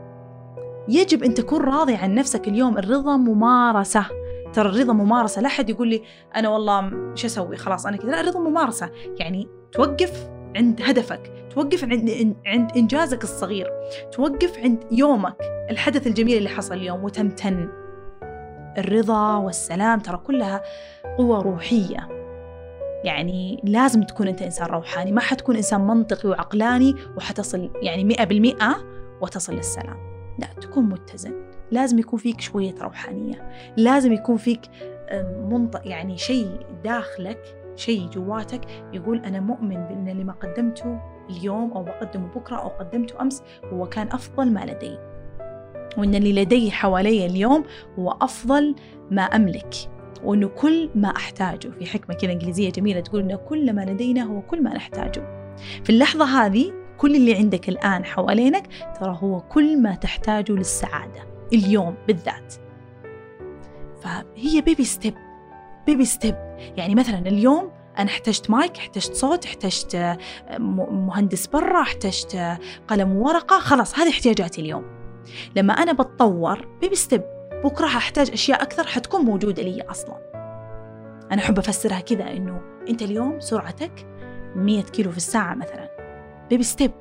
يجب أن تكون راضي عن نفسك اليوم. الرضا ممارسة. ترى الرضا ممارسة. لا أحد يقول لي أنا والله شو أسوي؟ خلاص أنا كذا. لا الرضا ممارسة. يعني توقف عند هدفك توقف عند عند إنجازك الصغير توقف عند يومك الحدث الجميل اللي حصل اليوم وتمتن. الرضا والسلام ترى كلها قوة روحية. يعني لازم تكون أنت إنسان روحاني ما حتكون إنسان منطقي وعقلاني وحتصل يعني مئة بالمئة وتصل للسلام. لا تكون متزن. لازم يكون فيك شوية روحانية. لازم يكون فيك منطق يعني شيء داخلك شيء جواتك يقول أنا مؤمن بأن اللي ما قدمته اليوم أو بقدمه بكرة أو قدمته أمس هو كان أفضل ما لدي. وأن اللي لدي حوالي اليوم هو أفضل ما أملك. وأنه كل ما أحتاجه في حكمة كذا إنجليزية جميلة تقول أنه كل ما لدينا هو كل ما نحتاجه. في اللحظة هذه كل اللي عندك الآن حوالينك ترى هو كل ما تحتاجه للسعادة اليوم بالذات. فهي baby step baby step يعني مثلا اليوم أنا احتجت مايك احتجت صوت احتجت آه، مهندس برا احتجت آه، قلم وورقة خلاص هذه احتياجاتي اليوم. لما أنا بتطور baby step بكرة ححتاج أشياء أكثر حتكون موجودة لي أصلا. أنا أحب أفسرها كذا إنه أنت اليوم سرعتك 100 كيلو في الساعة مثلا. baby step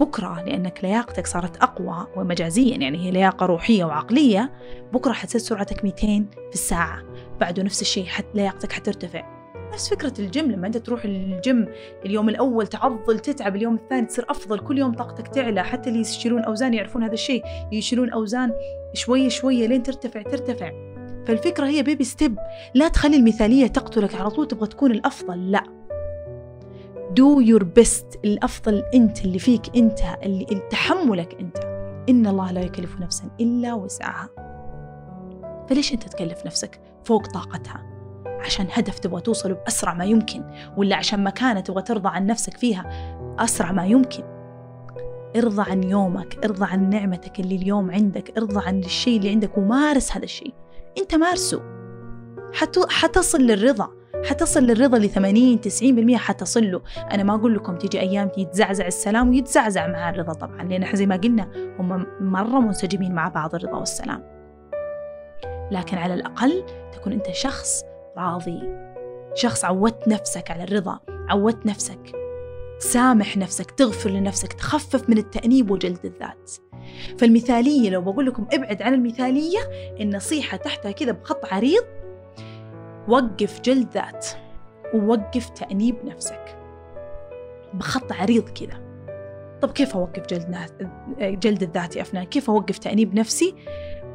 بكرة لأنك لياقتك صارت أقوى ومجازيا يعني هي لياقة روحية وعقلية بكرة حتصير سرعتك 200 في الساعة. بعده نفس الشيء حت لياقتك حترتفع نفس فكرة الجيم لما أنت تروح الجيم اليوم الأول تعضل تتعب اليوم الثاني تصير أفضل كل يوم طاقتك تعلى حتى اللي يشيلون أوزان يعرفون هذا الشيء يشيلون أوزان شوية شوية لين ترتفع ترتفع. فالفكرة هي baby step لا تخلي المثالية تقتلك على طول تبغى تكون الأفضل. لا. do your best الأفضل أنت اللي فيك أنت اللي تحملك أنت. إن الله لا يكلف نفسا إلا وسعها. فليش أنت تكلف نفسك فوق طاقتها؟ عشان هدف تبغى توصله بأسرع ما يمكن ولا عشان مكانة تبغى ترضى عن نفسك فيها أسرع ما يمكن؟ ارضى عن يومك ارضى عن نعمتك اللي اليوم عندك ارضى عن الشيء اللي عندك ومارس هذا الشيء. أنت مارسه. حتصل للرضا. حتصل للرضا ل 80 90% حتصل له. أنا ما أقول لكم تيجي أيام يتزعزع السلام ويتزعزع مع الرضا طبعا لأن إحنا زي ما قلنا هم مرة منسجمين مع بعض الرضا والسلام. لكن على الأقل تكون أنت شخص راضي. شخص عودت نفسك على الرضا عودت نفسك سامح نفسك تغفر لنفسك تخفف من التأنيب وجلد الذات. فالمثالية لو بقول لكم ابعد عن المثالية النصيحة تحتها كذا بخط عريض وقف جلد ذات ووقف تأنيب نفسك. بخط عريض كذا. طب كيف أوقف جلد, جلد الذات يا أفنان؟ كيف أوقف تأنيب نفسي؟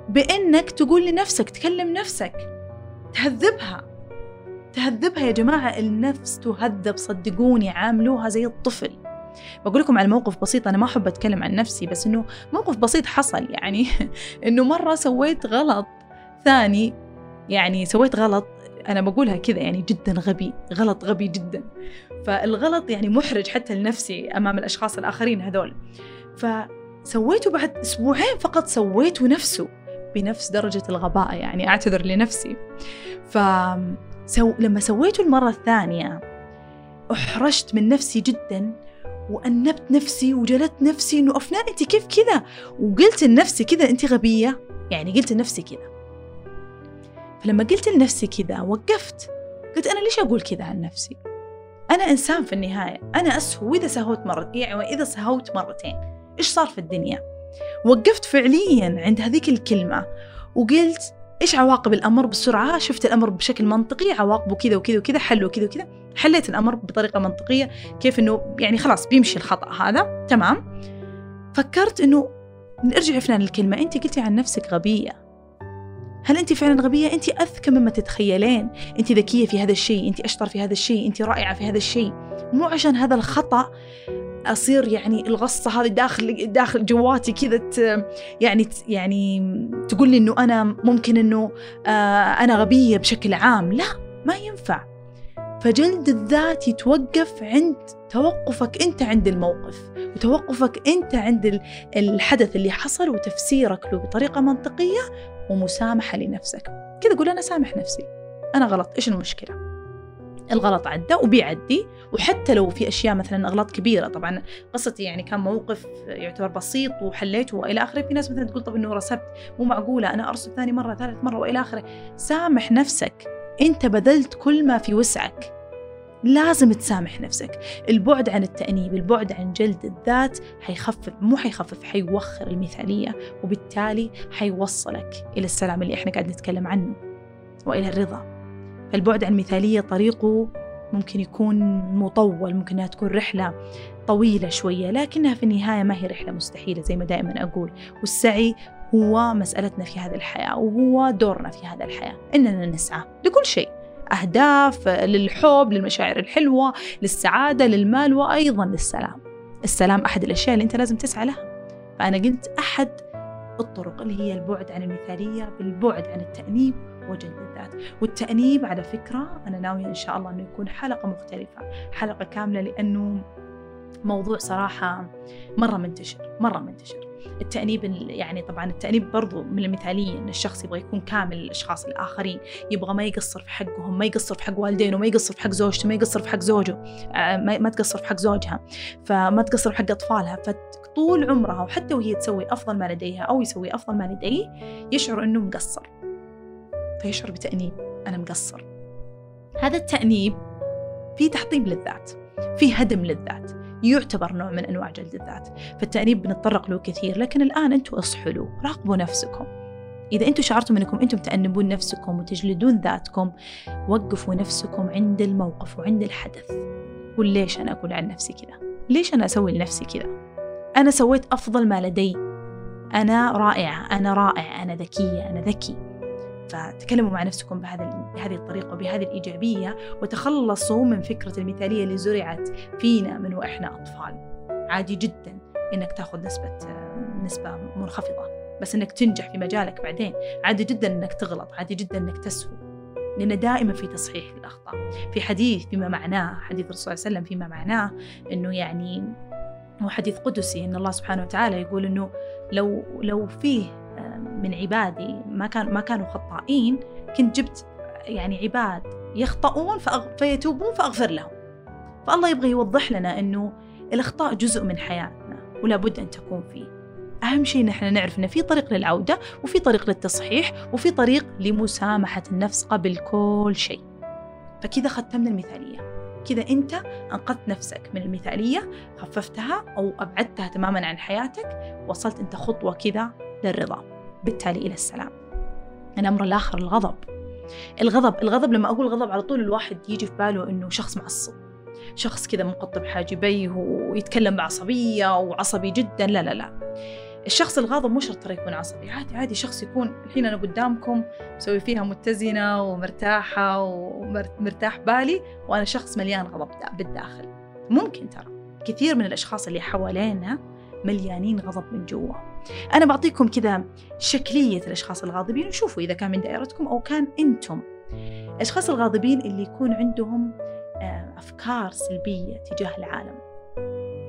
بإنك تقول لنفسك تكلم نفسك. تهذبها. تهذبها يا جماعة النفس تهذب صدقوني عاملوها زي الطفل. بقول لكم على موقف بسيط أنا ما أحب أتكلم عن نفسي بس إنه موقف بسيط حصل يعني [laughs] إنه مرة سويت غلط ثاني يعني سويت غلط أنا بقولها كذا يعني جدا غبي غلط غبي جدا. فالغلط يعني محرج حتى لنفسي أمام الأشخاص الآخرين هذول. فسويته بعد أسبوعين فقط سويته نفسه. بنفس درجة الغباء يعني أعتذر لنفسي. ف سو... لما سويته المرة الثانية أحرجت من نفسي جدا وأنبت نفسي وجلدت نفسي إنه أفنان أنت كيف كذا؟ وقلت لنفسي كذا أنت غبية؟ يعني قلت لنفسي كذا. فلما قلت لنفسي كذا وقفت. قلت أنا ليش أقول كذا عن نفسي؟ أنا إنسان في النهاية. أنا أسهو وإذا سهوت مرة يعني إذا سهوت مرتين. إيش صار في الدنيا؟ وقفت فعليا عند هذيك الكلمة وقلت إيش عواقب الأمر بسرعة؟ شفت الأمر بشكل منطقي عواقبه كذا وكذا وكذا حله كذا وكذا. حليت الأمر بطريقة منطقية كيف إنه يعني خلاص بيمشي الخطأ هذا. تمام. فكرت إنه نرجع فلان الكلمة أنت قلتي عن نفسك غبية. هل أنت فعلا غبية؟ أنت أذكى مما تتخيلين. أنت ذكية في هذا الشيء أنت أشطر في هذا الشيء أنت رائعة في هذا الشيء. مو عشان هذا الخطأ أصير يعني الغصة هذه داخل داخل جواتي كذا يعني يعني تقول لي إنه أنا ممكن إنه آه أنا غبية بشكل عام. لا ما ينفع. فجلد الذات يتوقف عند توقفك أنت عند الموقف وتوقفك أنت عند الحدث اللي حصل وتفسيرك له بطريقة منطقية ومسامحة لنفسك. كذا قول أنا سامح نفسي. أنا غلط. إيش المشكلة؟ الغلط عدى وبيعدي. وحتى لو في أشياء مثلا أغلاط كبيرة طبعا قصتي يعني كان موقف يعتبر بسيط وحليته وإلى آخره. في ناس مثلا تقول طب إنه رسبت مو معقولة أنا ارسب ثاني مرة ثالث مرة وإلى آخره. سامح نفسك. أنت بذلت كل ما في وسعك. لازم تسامح نفسك. البعد عن التأنيب البعد عن جلد الذات حيخفف مو حيخفف حيوخر المثالية وبالتالي حيوصلك إلى السلام اللي إحنا قاعد نتكلم عنه وإلى الرضا. فالبعد عن المثالية طريقه ممكن يكون مطول ممكن إنها تكون رحلة طويلة شوية لكنها في النهاية ما هي رحلة مستحيلة زي ما دائما أقول. والسعي هو مسألتنا في هذه الحياة وهو دورنا في هذه الحياة إننا نسعى لكل شيء. أهداف للحب للمشاعر الحلوة للسعادة للمال وأيضا للسلام. السلام أحد الأشياء اللي أنت لازم تسعى لها. فأنا قلت أحد الطرق اللي هي البعد عن المثالية بالبعد عن التأنيب وجلد الذات. والتأنيب على فكرة أنا ناوية إن شاء الله أنه يكون حلقة مختلفة. حلقة كاملة لأنه موضوع صراحة مرة منتشر مرة منتشر. التأنيب يعني طبعا التأنيب برضو من المثالية إن الشخص يبغى يكون كامل الأشخاص الآخرين يبغى ما يقصر في حقهم ما يقصر في حق والدينه ما يقصر في حق زوجته ما يقصر في حق زوجه آه، ما تقصر في حق زوجها فما تقصر في حق أطفالها. فطول عمرها وحتى وهي تسوي أفضل ما لديها أو يسوي أفضل ما لديه يشعر إنه مقصر. فيشعر بتأنيب أنا مقصر. هذا التأنيب في تحطيم للذات في هدم للذات يعتبر نوع من أنواع جلد الذات. فالتأنيب بنتطرق له كثير لكن الآن أنتم أصحوا له راقبوا نفسكم. إذا أنتم شعرتم أنكم أنتم تأنبون نفسكم وتجلدون ذاتكم وقفوا نفسكم عند الموقف وعند الحدث. قول ليش أنا أقول عن نفسي كذا؟ ليش أنا أسوي لنفسي كذا؟ أنا سويت أفضل ما لدي. أنا رائعة أنا رائع أنا ذكية أنا ذكي. فتكلموا مع نفسكم بهذا بهذه الطريقة وبهذه الإيجابية وتخلصوا من فكرة المثالية اللي زرعت فينا من وإحنا أطفال. عادي جدا إنك تاخذ نسبة نسبة منخفضة بس إنك تنجح في مجالك بعدين. عادي جدا إنك تغلط عادي جدا إنك تسهو لأن دائما في تصحيح للأخطاء في حديث بما معناه حديث الرسول صلى الله عليه وسلم فيما معناه إنه يعني هو حديث قدسي إن الله سبحانه وتعالى يقول إنه لو لو فيه من عبادي ما كان ما كانوا خطائين كنت جبت يعني عباد يخطئون فيتوبون فأغفر لهم. فالله يبغى يوضح لنا أنه الأخطاء جزء من حياتنا ولا بد أن تكون فيه. أهم شيء نحن نعرف أن في طريق للعودة وفي طريق للتصحيح وفي طريق لمسامحة النفس قبل كل شيء. فكذا ختمنا المثالية. كذا أنت أنقذت نفسك من المثالية خففتها أو أبعدتها تماما عن حياتك وصلت أنت خطوة كذا للرضا. بالتالي إلى السلام. الأمر الآخر الغضب. الغضب الغضب لما أقول غضب على طول الواحد يجي في باله إنه شخص معصب. شخص كذا مقطب حاجبيه ويتكلم بعصبية وعصبي جدا. لا لا لا. الشخص الغاضب مو شرط ترى يكون عصبي. عادي عادي شخص يكون الحين أنا قدامكم مسوي فيها متزنة ومرتاحة ومرتاح بالي وأنا شخص مليان غضب بالداخل. ممكن ترى. كثير من الأشخاص اللي حوالينا مليانين غضب من جوا. أنا بعطيكم كذا شكلية الأشخاص الغاضبين وشوفوا إذا كان من دائرتكم أو كان أنتم. الأشخاص الغاضبين اللي يكون عندهم آه، أفكار سلبية تجاه العالم.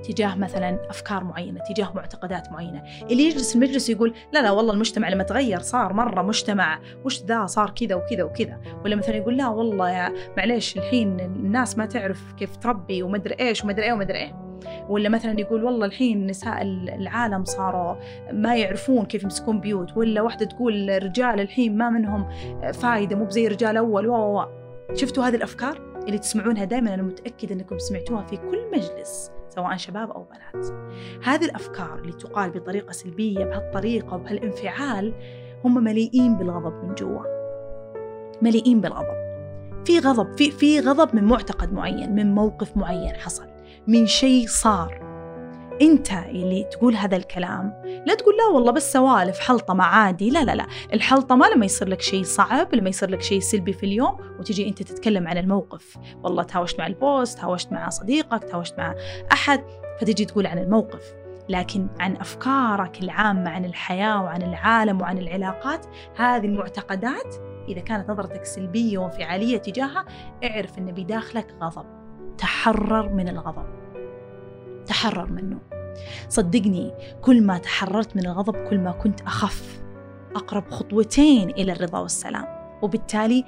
تجاه مثلا أفكار معينة تجاه معتقدات معينة. اللي يجلس المجلس يقول لا لا والله المجتمع لما تغير صار مرة مجتمع وش ذا صار كذا وكذا وكذا. ولا مثلا يقول لا والله يا معليش الحين الناس ما تعرف كيف تربي ومدري إيش ومدري إيه ومدري إيه. ولا مثلا يقول والله الحين نساء العالم صاروا ما يعرفون كيف يمسكون بيوت ولا واحدة تقول الرجال الحين ما منهم فايدة مو بزي الرجال أول و شفتوا هذه الأفكار اللي تسمعونها دائما أنا متأكدة أنكم سمعتوها في كل مجلس سواء شباب أو بنات. هذه الأفكار اللي تقال بطريقة سلبية بهالطريقة وبهالانفعال هم مليئين بالغضب من جوا. مليئين بالغضب. في غضب في في غضب من معتقد معين من موقف معين حصل. من شيء صار. انت اللي تقول هذا الكلام. لا تقول لا والله بس سوالف حلطمة عادي. لا لا لا. الحلطمة لما يصير لك شيء صعب لما يصير لك شيء سلبي في اليوم وتجي انت تتكلم عن الموقف. والله تهاوشت مع البوست تهاوشت مع صديقك تهاوشت مع أحد فتجي تقول عن الموقف. لكن عن أفكارك العامة عن الحياة وعن العالم وعن العلاقات هذه المعتقدات إذا كانت نظرتك سلبية وانفعالية تجاهها اعرف أن بداخلك غضب. تحرر من الغضب. تحرر منه. صدقني كل ما تحررت من الغضب كل ما كنت أخف. أقرب خطوتين إلى الرضا والسلام. وبالتالي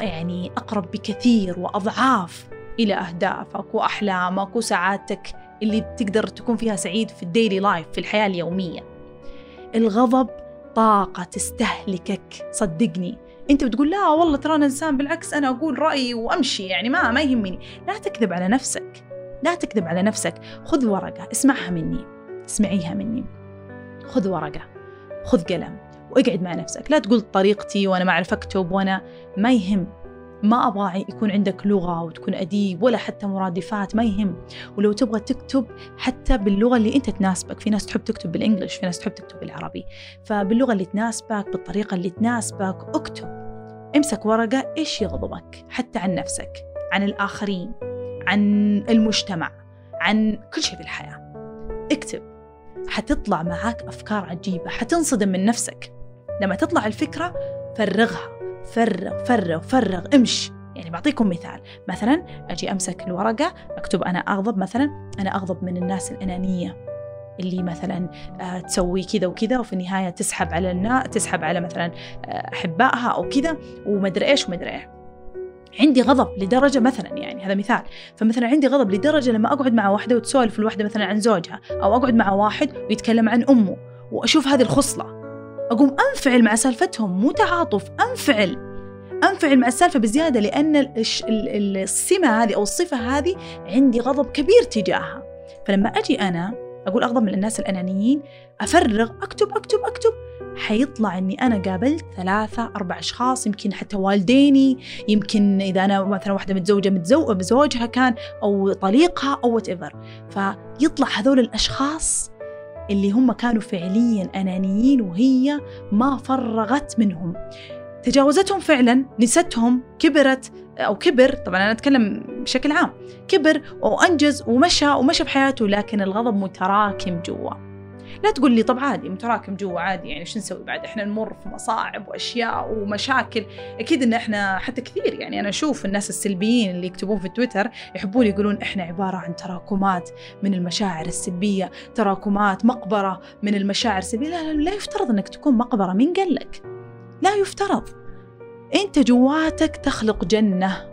يعني أقرب بكثير وأضعاف إلى أهدافك وأحلامك وسعادتك اللي تقدر تكون فيها سعيد في الديلي لايف في الحياة اليومية. الغضب طاقة تستهلكك. صدقني أنت بتقول لا والله ترى أنا إنسان بالعكس أنا أقول رأيي وأمشي يعني ما ما يهمني. لا تكذب على نفسك. لا تكذب على نفسك. خذ ورقة اسمعها مني. اسمعيها مني. خذ ورقة. خذ قلم. واقعد مع نفسك. لا تقول طريقتي وأنا ما أعرف أكتب وأنا ما يهم. ما أبغى يكون عندك لغة وتكون اديب ولا حتى مرادفات ما يهم. ولو تبغى تكتب حتى باللغة اللي أنت تناسبك. في ناس تحب تكتب بالإنجلش في ناس تحب تكتب بالعربي. فباللغة اللي تناسبك بالطريقة اللي تناسبك اكتب. امسك ورقة إيش يغضبك؟ حتى عن نفسك عن الآخرين عن المجتمع عن كل شيء في الحياة. اكتب. حتطلع معاك أفكار عجيبة حتنصدم من نفسك. لما تطلع الفكرة فرغها. فرغ فرغ فرغ امش. يعني بعطيكم مثال. مثلا أجي أمسك الورقة أكتب أنا أغضب مثلا أنا أغضب من الناس الأنانية. اللي مثلا آه، تسوي كذا وكذا وفي النهاية تسحب على الناس تسحب على مثلا آه، أحبائها أو كذا ومدري إيش ومدري إيه. عندي غضب لدرجة مثلا يعني هذا مثال. فمثلا عندي غضب لدرجة لما أقعد مع واحدة وتسولف الواحدة مثلا عن زوجها أو أقعد مع واحد ويتكلم عن أمه وأشوف هذه الخصلة. أقوم أنفعل مع سالفتهم مو تعاطف أنفعل. أنفعل مع السالفة بزيادة لأن السمة هذه أو الصفة هذه عندي غضب كبير تجاهها. فلما أجي أنا أقول أغضب من الناس الأنانيين أفرغ أكتب أكتب أكتب. حيطلع إني أنا قابلت ثلاثة أربع أشخاص يمكن حتى والديني يمكن إذا أنا مثلا واحدة متزوجة متزوجة بزوجها كان أو طليقها أو وات ايفر فيطلع هذول الأشخاص اللي هم كانوا فعليا أنانيين وهي ما فرغت منهم. تجاوزتهم فعلا نستهم كبرت أو كبر طبعا أنا أتكلم بشكل عام كبر وأنجز ومشى ومشى بحياته لكن الغضب متراكم جوا. لا تقول لي طب عادي متراكم جوا عادي يعني شو نسوي بعد؟ إحنا نمر في مصاعب وأشياء ومشاكل. أكيد إن إحنا حتى كثير يعني أنا أشوف الناس السلبيين اللي يكتبون في تويتر يحبون يقولون إحنا عبارة عن تراكمات من المشاعر السلبية تراكمات مقبرة من المشاعر السلبية. لا لا, لا يفترض إنك تكون مقبرة مين قال لك لا يفترض. أنت جواتك تخلق جنة.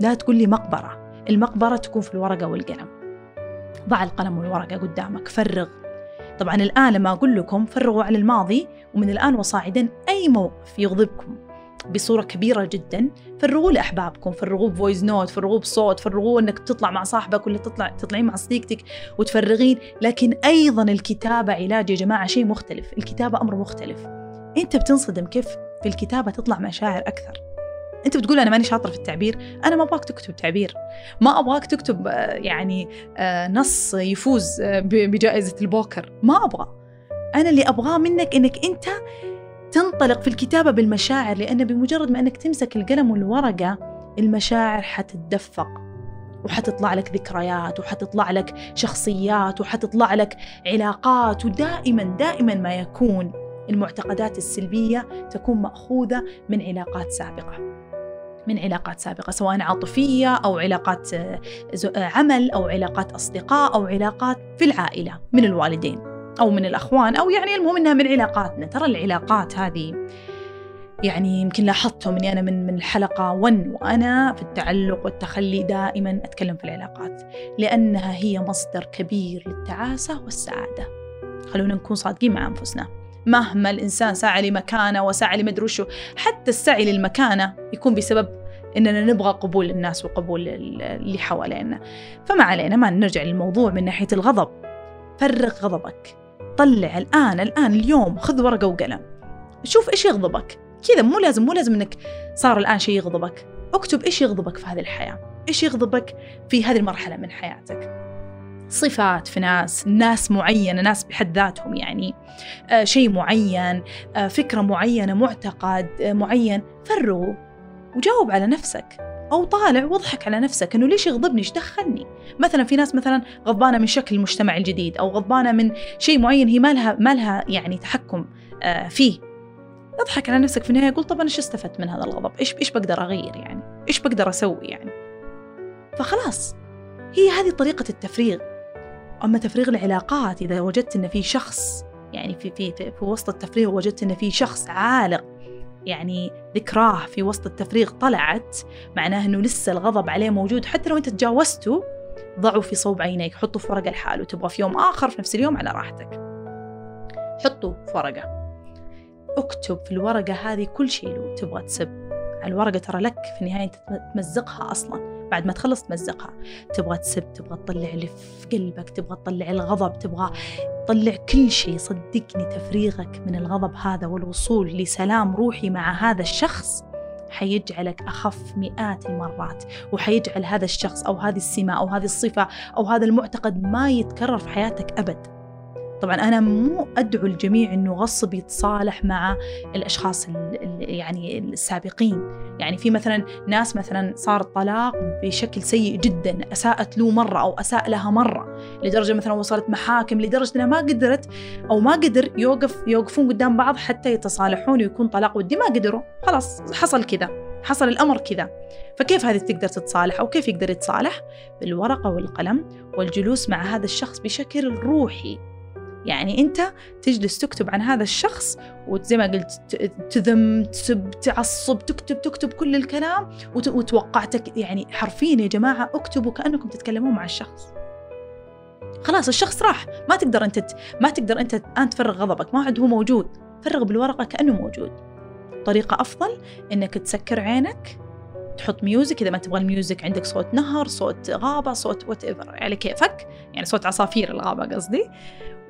لا تقول لي مقبرة. المقبرة تكون في الورقة والقلم. ضع القلم والورقة قدامك فرغ. طبعا الآن لما أقول لكم فرغوا على الماضي ومن الآن وصاعدا أي موقف يغضبكم بصورة كبيرة جدا فرغوه لأحبابكم فرغوه بفويس نوت فرغوه بصوت فرغوه أنك تطلع مع صاحبك ولا تطلع تطلعين مع صديقتك وتفرغين. لكن أيضا الكتابة علاج يا جماعة شيء مختلف الكتابة أمر مختلف. أنت بتنصدم كيف في الكتابة تطلع مشاعر أكثر؟ أنت بتقول أنا ماني شاطره في التعبير أنا ما أبغاك تكتب تعبير. ما أبغاك تكتب آه، يعني آه، نص يفوز آه، بجائزة البوكر. ما أبغى. أنا اللي أبغاه منك إنك أنت تنطلق في الكتابة بالمشاعر لأن بمجرد ما أنك تمسك القلم والورقة المشاعر حتتدفق وحتطلع لك ذكريات وحتطلع لك شخصيات وحتطلع لك علاقات. ودائما دائما ما يكون المعتقدات السلبية تكون مأخوذة من علاقات سابقة. من علاقات سابقة سواء عاطفية أو علاقات آه، آه، عمل أو علاقات أصدقاء أو علاقات في العائلة من الوالدين أو من الأخوان أو يعني المهم إنها من علاقاتنا ترى العلاقات هذه يعني يمكن لاحظتم إني أنا من من الحلقة 1 وأنا في التعلق والتخلي دائما أتكلم في العلاقات لأنها هي مصدر كبير للتعاسة والسعادة. خلونا نكون صادقين مع أنفسنا. مهما الإنسان سعى لمكانة وسعى لمدري وشو حتى السعي للمكانة يكون بسبب إننا نبغى قبول الناس وقبول اللي حوالينا. فما علينا ما نرجع للموضوع من ناحية الغضب. فرغ غضبك. طلع الآن الآن اليوم خذ ورقة وقلم. شوف إيش يغضبك. كذا مو لازم مو لازم إنك صار الآن شيء يغضبك. اكتب إيش يغضبك في هذه الحياة. إيش يغضبك في هذه المرحلة من حياتك. صفات في ناس ناس معينة ناس بحد ذاتهم يعني آه شيء معين آه فكرة معينة معتقد آه معين. فرغوا وجاوب على نفسك أو طالع واضحك على نفسك إنه ليش يغضبني؟ إيش دخلني؟ مثلا في ناس مثلا غضبانة من شكل المجتمع الجديد أو غضبانة من شيء معين هي ما لها ما لها يعني تحكم آه فيه. أضحك على نفسك في النهاية قول طب أنا إيش استفدت من هذا الغضب؟ إيش إيش بقدر أغير يعني؟ إيش بقدر أسوي يعني؟ فخلاص هي هذه طريقة التفريغ. أما تفريغ العلاقات إذا وجدت أن في شخص يعني في, في, في, في وسط التفريغ وجدت أن في شخص عالق يعني ذكراه في وسط التفريغ طلعت معناه أنه لسه الغضب عليه موجود حتى لو أنت تجاوزته ضعه في صوب عينيك حطه في ورقة لحاله تبغى في يوم آخر في نفس اليوم على راحتك. حطه في ورقة. اكتب في الورقة هذه كل شيء لو تبغى تسب. الورقة ترى لك في النهاية أنت تمزقها أصلاً. بعد ما تخلص تمزقها. تبغى تسب تبغى تطلع اللي في قلبك تبغى تطلع الغضب تبغى تطلع كل شيء. صدقني تفريغك من الغضب هذا والوصول لسلام روحي مع هذا الشخص حيجعلك أخف مئات المرات وحيجعل هذا الشخص أو هذه السمة أو هذه الصفة أو هذا المعتقد ما يتكرر في حياتك أبد. طبعا أنا مو أدعو الجميع أنه غصب يتصالح مع الأشخاص يعني السابقين. يعني في مثلا ناس مثلا صار الطلاق بشكل سيء جدا أساءت له مرة أو أساء لها مرة لدرجة مثلا وصلت محاكم لدرجة أنها ما قدرت أو ما قدر يوقف يوقفون قدام بعض حتى يتصالحون ويكون طلاق ودي ما قدروا. خلاص حصل كذا حصل الأمر كذا. فكيف هذه تقدر تتصالح أو كيف يقدر يتصالح؟ بالورقة والقلم والجلوس مع هذا الشخص بشكل روحي. يعني أنت تجلس تكتب عن هذا الشخص وزي ما قلت تذم تسب تعصب تكتب تكتب كل الكلام وتوقعتك يعني حرفيا يا جماعة اكتبوا كأنكم تتكلمون مع الشخص. خلاص الشخص راح. ما تقدر أنت ما تقدر أنت الان تفرغ غضبك. ما عاد هو موجود. فرغ بالورقة كأنه موجود. طريقة أفضل إنك تسكر عينك تحط music. إذا ما تبغى ال music عندك صوت نهر صوت غابة صوت whatever على كيفك. يعني صوت عصافير الغابة قصدي.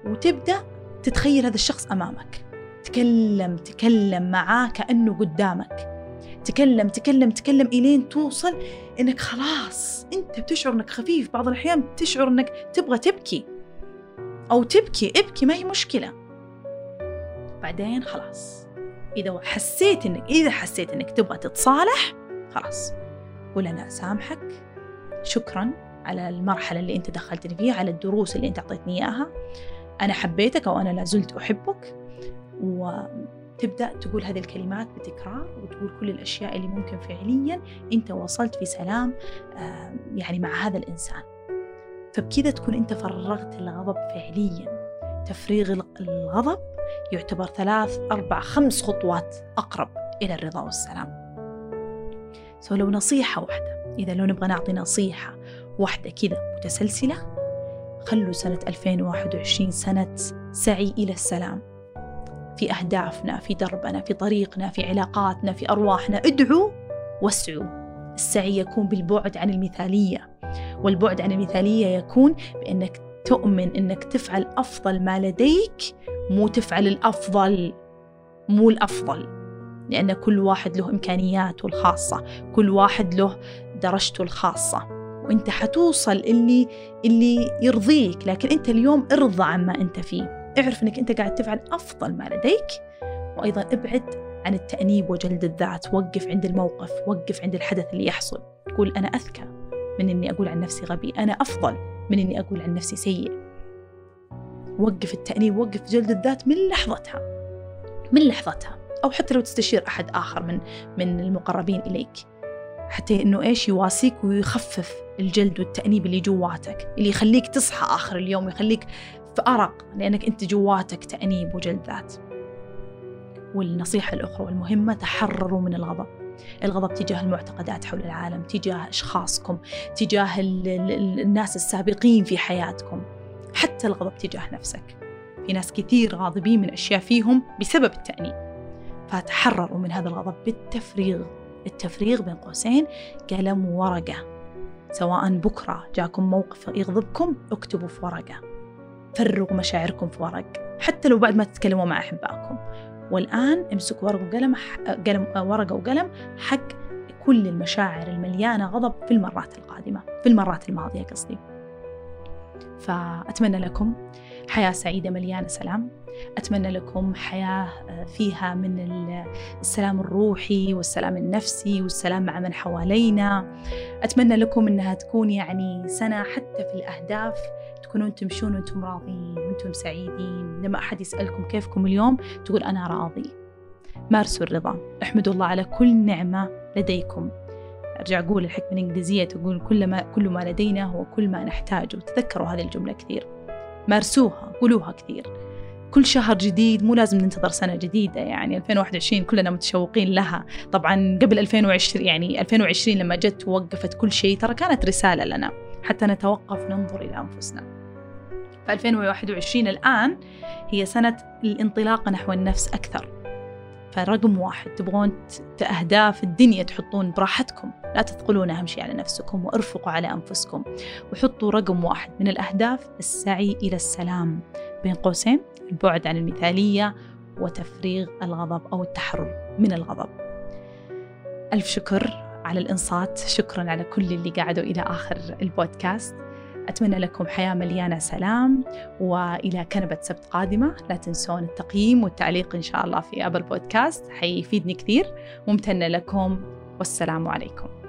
وتبدأ تتخيل هذا الشخص أمامك. تكلم تكلم معاه كأنه قدامك. تكلم تكلم تكلم إلين توصل إنك خلاص أنت بتشعر إنك خفيف. بعض الأحيان تشعر إنك تبغى تبكي أو تبكي ابكي ما هي مشكلة. بعدين خلاص. إذا حسيت إنك إذا حسيت إنك تبغى تتصالح خلاص. قول أنا اسامحك شكرا على المرحلة اللي أنت دخلتني فيها على الدروس اللي أنت أعطيتني إياها. أنا حبيتك أو أنا لا زلت أحبك و تبدأ تقول هذه الكلمات بتكرار وتقول كل الأشياء اللي ممكن فعليا أنت وصلت في سلام يعني مع هذا الإنسان. فبكذا تكون أنت فرغت الغضب فعليا. تفريغ الغضب يعتبر ثلاث أربع خمس خطوات أقرب إلى الرضا والسلام. سو لو نصيحة واحدة إذا لو نبغى نعطي نصيحة واحدة كذا متسلسلة خلوا سنة 2021 سنة سعي إلى السلام. في أهدافنا في دربنا في طريقنا في علاقاتنا في أرواحنا ادعوا واسعوا. السعي يكون بالبعد عن المثالية والبعد عن المثالية يكون بأنك تؤمن أنك تفعل أفضل ما لديك مو تفعل الأفضل مو الأفضل. لأن كل واحد له إمكانياته الخاصة كل واحد له درجته الخاصة. وانت حتوصل اللي اللي يرضيك لكن انت اليوم ارضى عما انت فيه. اعرف أنك أنت قاعد تفعل أفضل ما لديك وأيضا ابعد عن التأنيب وجلد الذات. وقف عند الموقف وقف عند الحدث اللي يحصل. قول أنا أذكى من أني أقول عن نفسي غبي. أنا أفضل من أني أقول عن نفسي سيء. وقف التأنيب وقف جلد الذات من لحظتها من لحظتها. أو حتى لو تستشير أحد آخر من من المقربين إليك. حتى إنه إيش يواسيك ويخفف الجلد والتأنيب اللي جواتك اللي يخليك تصحى آخر اليوم يخليك في أرق لأنك أنت جواتك تأنيب وجلد ذات. والنصيحة الأخرى والمهمة تحرروا من الغضب. الغضب تجاه المعتقدات حول العالم تجاه أشخاصكم تجاه الناس السابقين في حياتكم. حتى الغضب تجاه نفسك. في ناس كثير غاضبين من أشياء فيهم بسبب التأنيب. فتحرروا من هذا الغضب بالتفريغ. التفريغ بين قوسين قلم وورقة سواء بكرة جاكم موقف يغضبكم اكتبوا في ورقة. فرغوا مشاعركم في ورق. حتى لو بعد ما تتكلموا مع أحبائكم. والآن امسكوا ورقة وقلم قلم ورقة وقلم حق كل المشاعر المليانة غضب في المرات القادمة في المرات الماضية قصدي. فأتمنى لكم حياة سعيدة مليانة سلام. أتمنى لكم حياة فيها من السلام الروحي والسلام النفسي والسلام مع من حوالينا. أتمنى لكم أنها تكون يعني سنة حتى في الأهداف تكونون تمشون وأنتم راضيين وأنتم سعيدين. لما أحد يسألكم كيفكم اليوم تقول أنا راضي. مارسوا الرضا. احمدوا الله على كل نعمة لديكم. أرجع أقول الحكمة الإنجليزية تقول كل ما, كل ما لدينا هو كل ما نحتاجه. تذكروا هذه الجملة كثير. مارسوها قولوها كثير. كل شهر جديد مو لازم ننتظر سنة جديدة يعني 2021 كلنا متشوقين لها. طبعا قبل 2020 يعني 2020 لما جت ووقفت كل شيء ترى كانت رسالة لنا. حتى نتوقف ننظر إلى أنفسنا. ف 2021 الآن هي سنة الانطلاق نحو النفس أكثر. فرقم واحد تبغون أهداف الدنيا تحطون براحتكم. لا تثقلون أهم شيء على نفسكم وأرفقوا على أنفسكم. وحطوا رقم واحد من الأهداف السعي إلى السلام. بين قوسين البعد عن المثالية وتفريغ الغضب أو التحرر من الغضب. ألف شكر على الإنصات شكرا على كل اللي قعدوا إلى آخر البودكاست. أتمنى لكم حياة مليانة سلام وإلى كنبة سبت قادمة. لا تنسون التقييم والتعليق إن شاء الله في أبل بودكاست حيفيدني كثير. ممتنة لكم والسلام عليكم.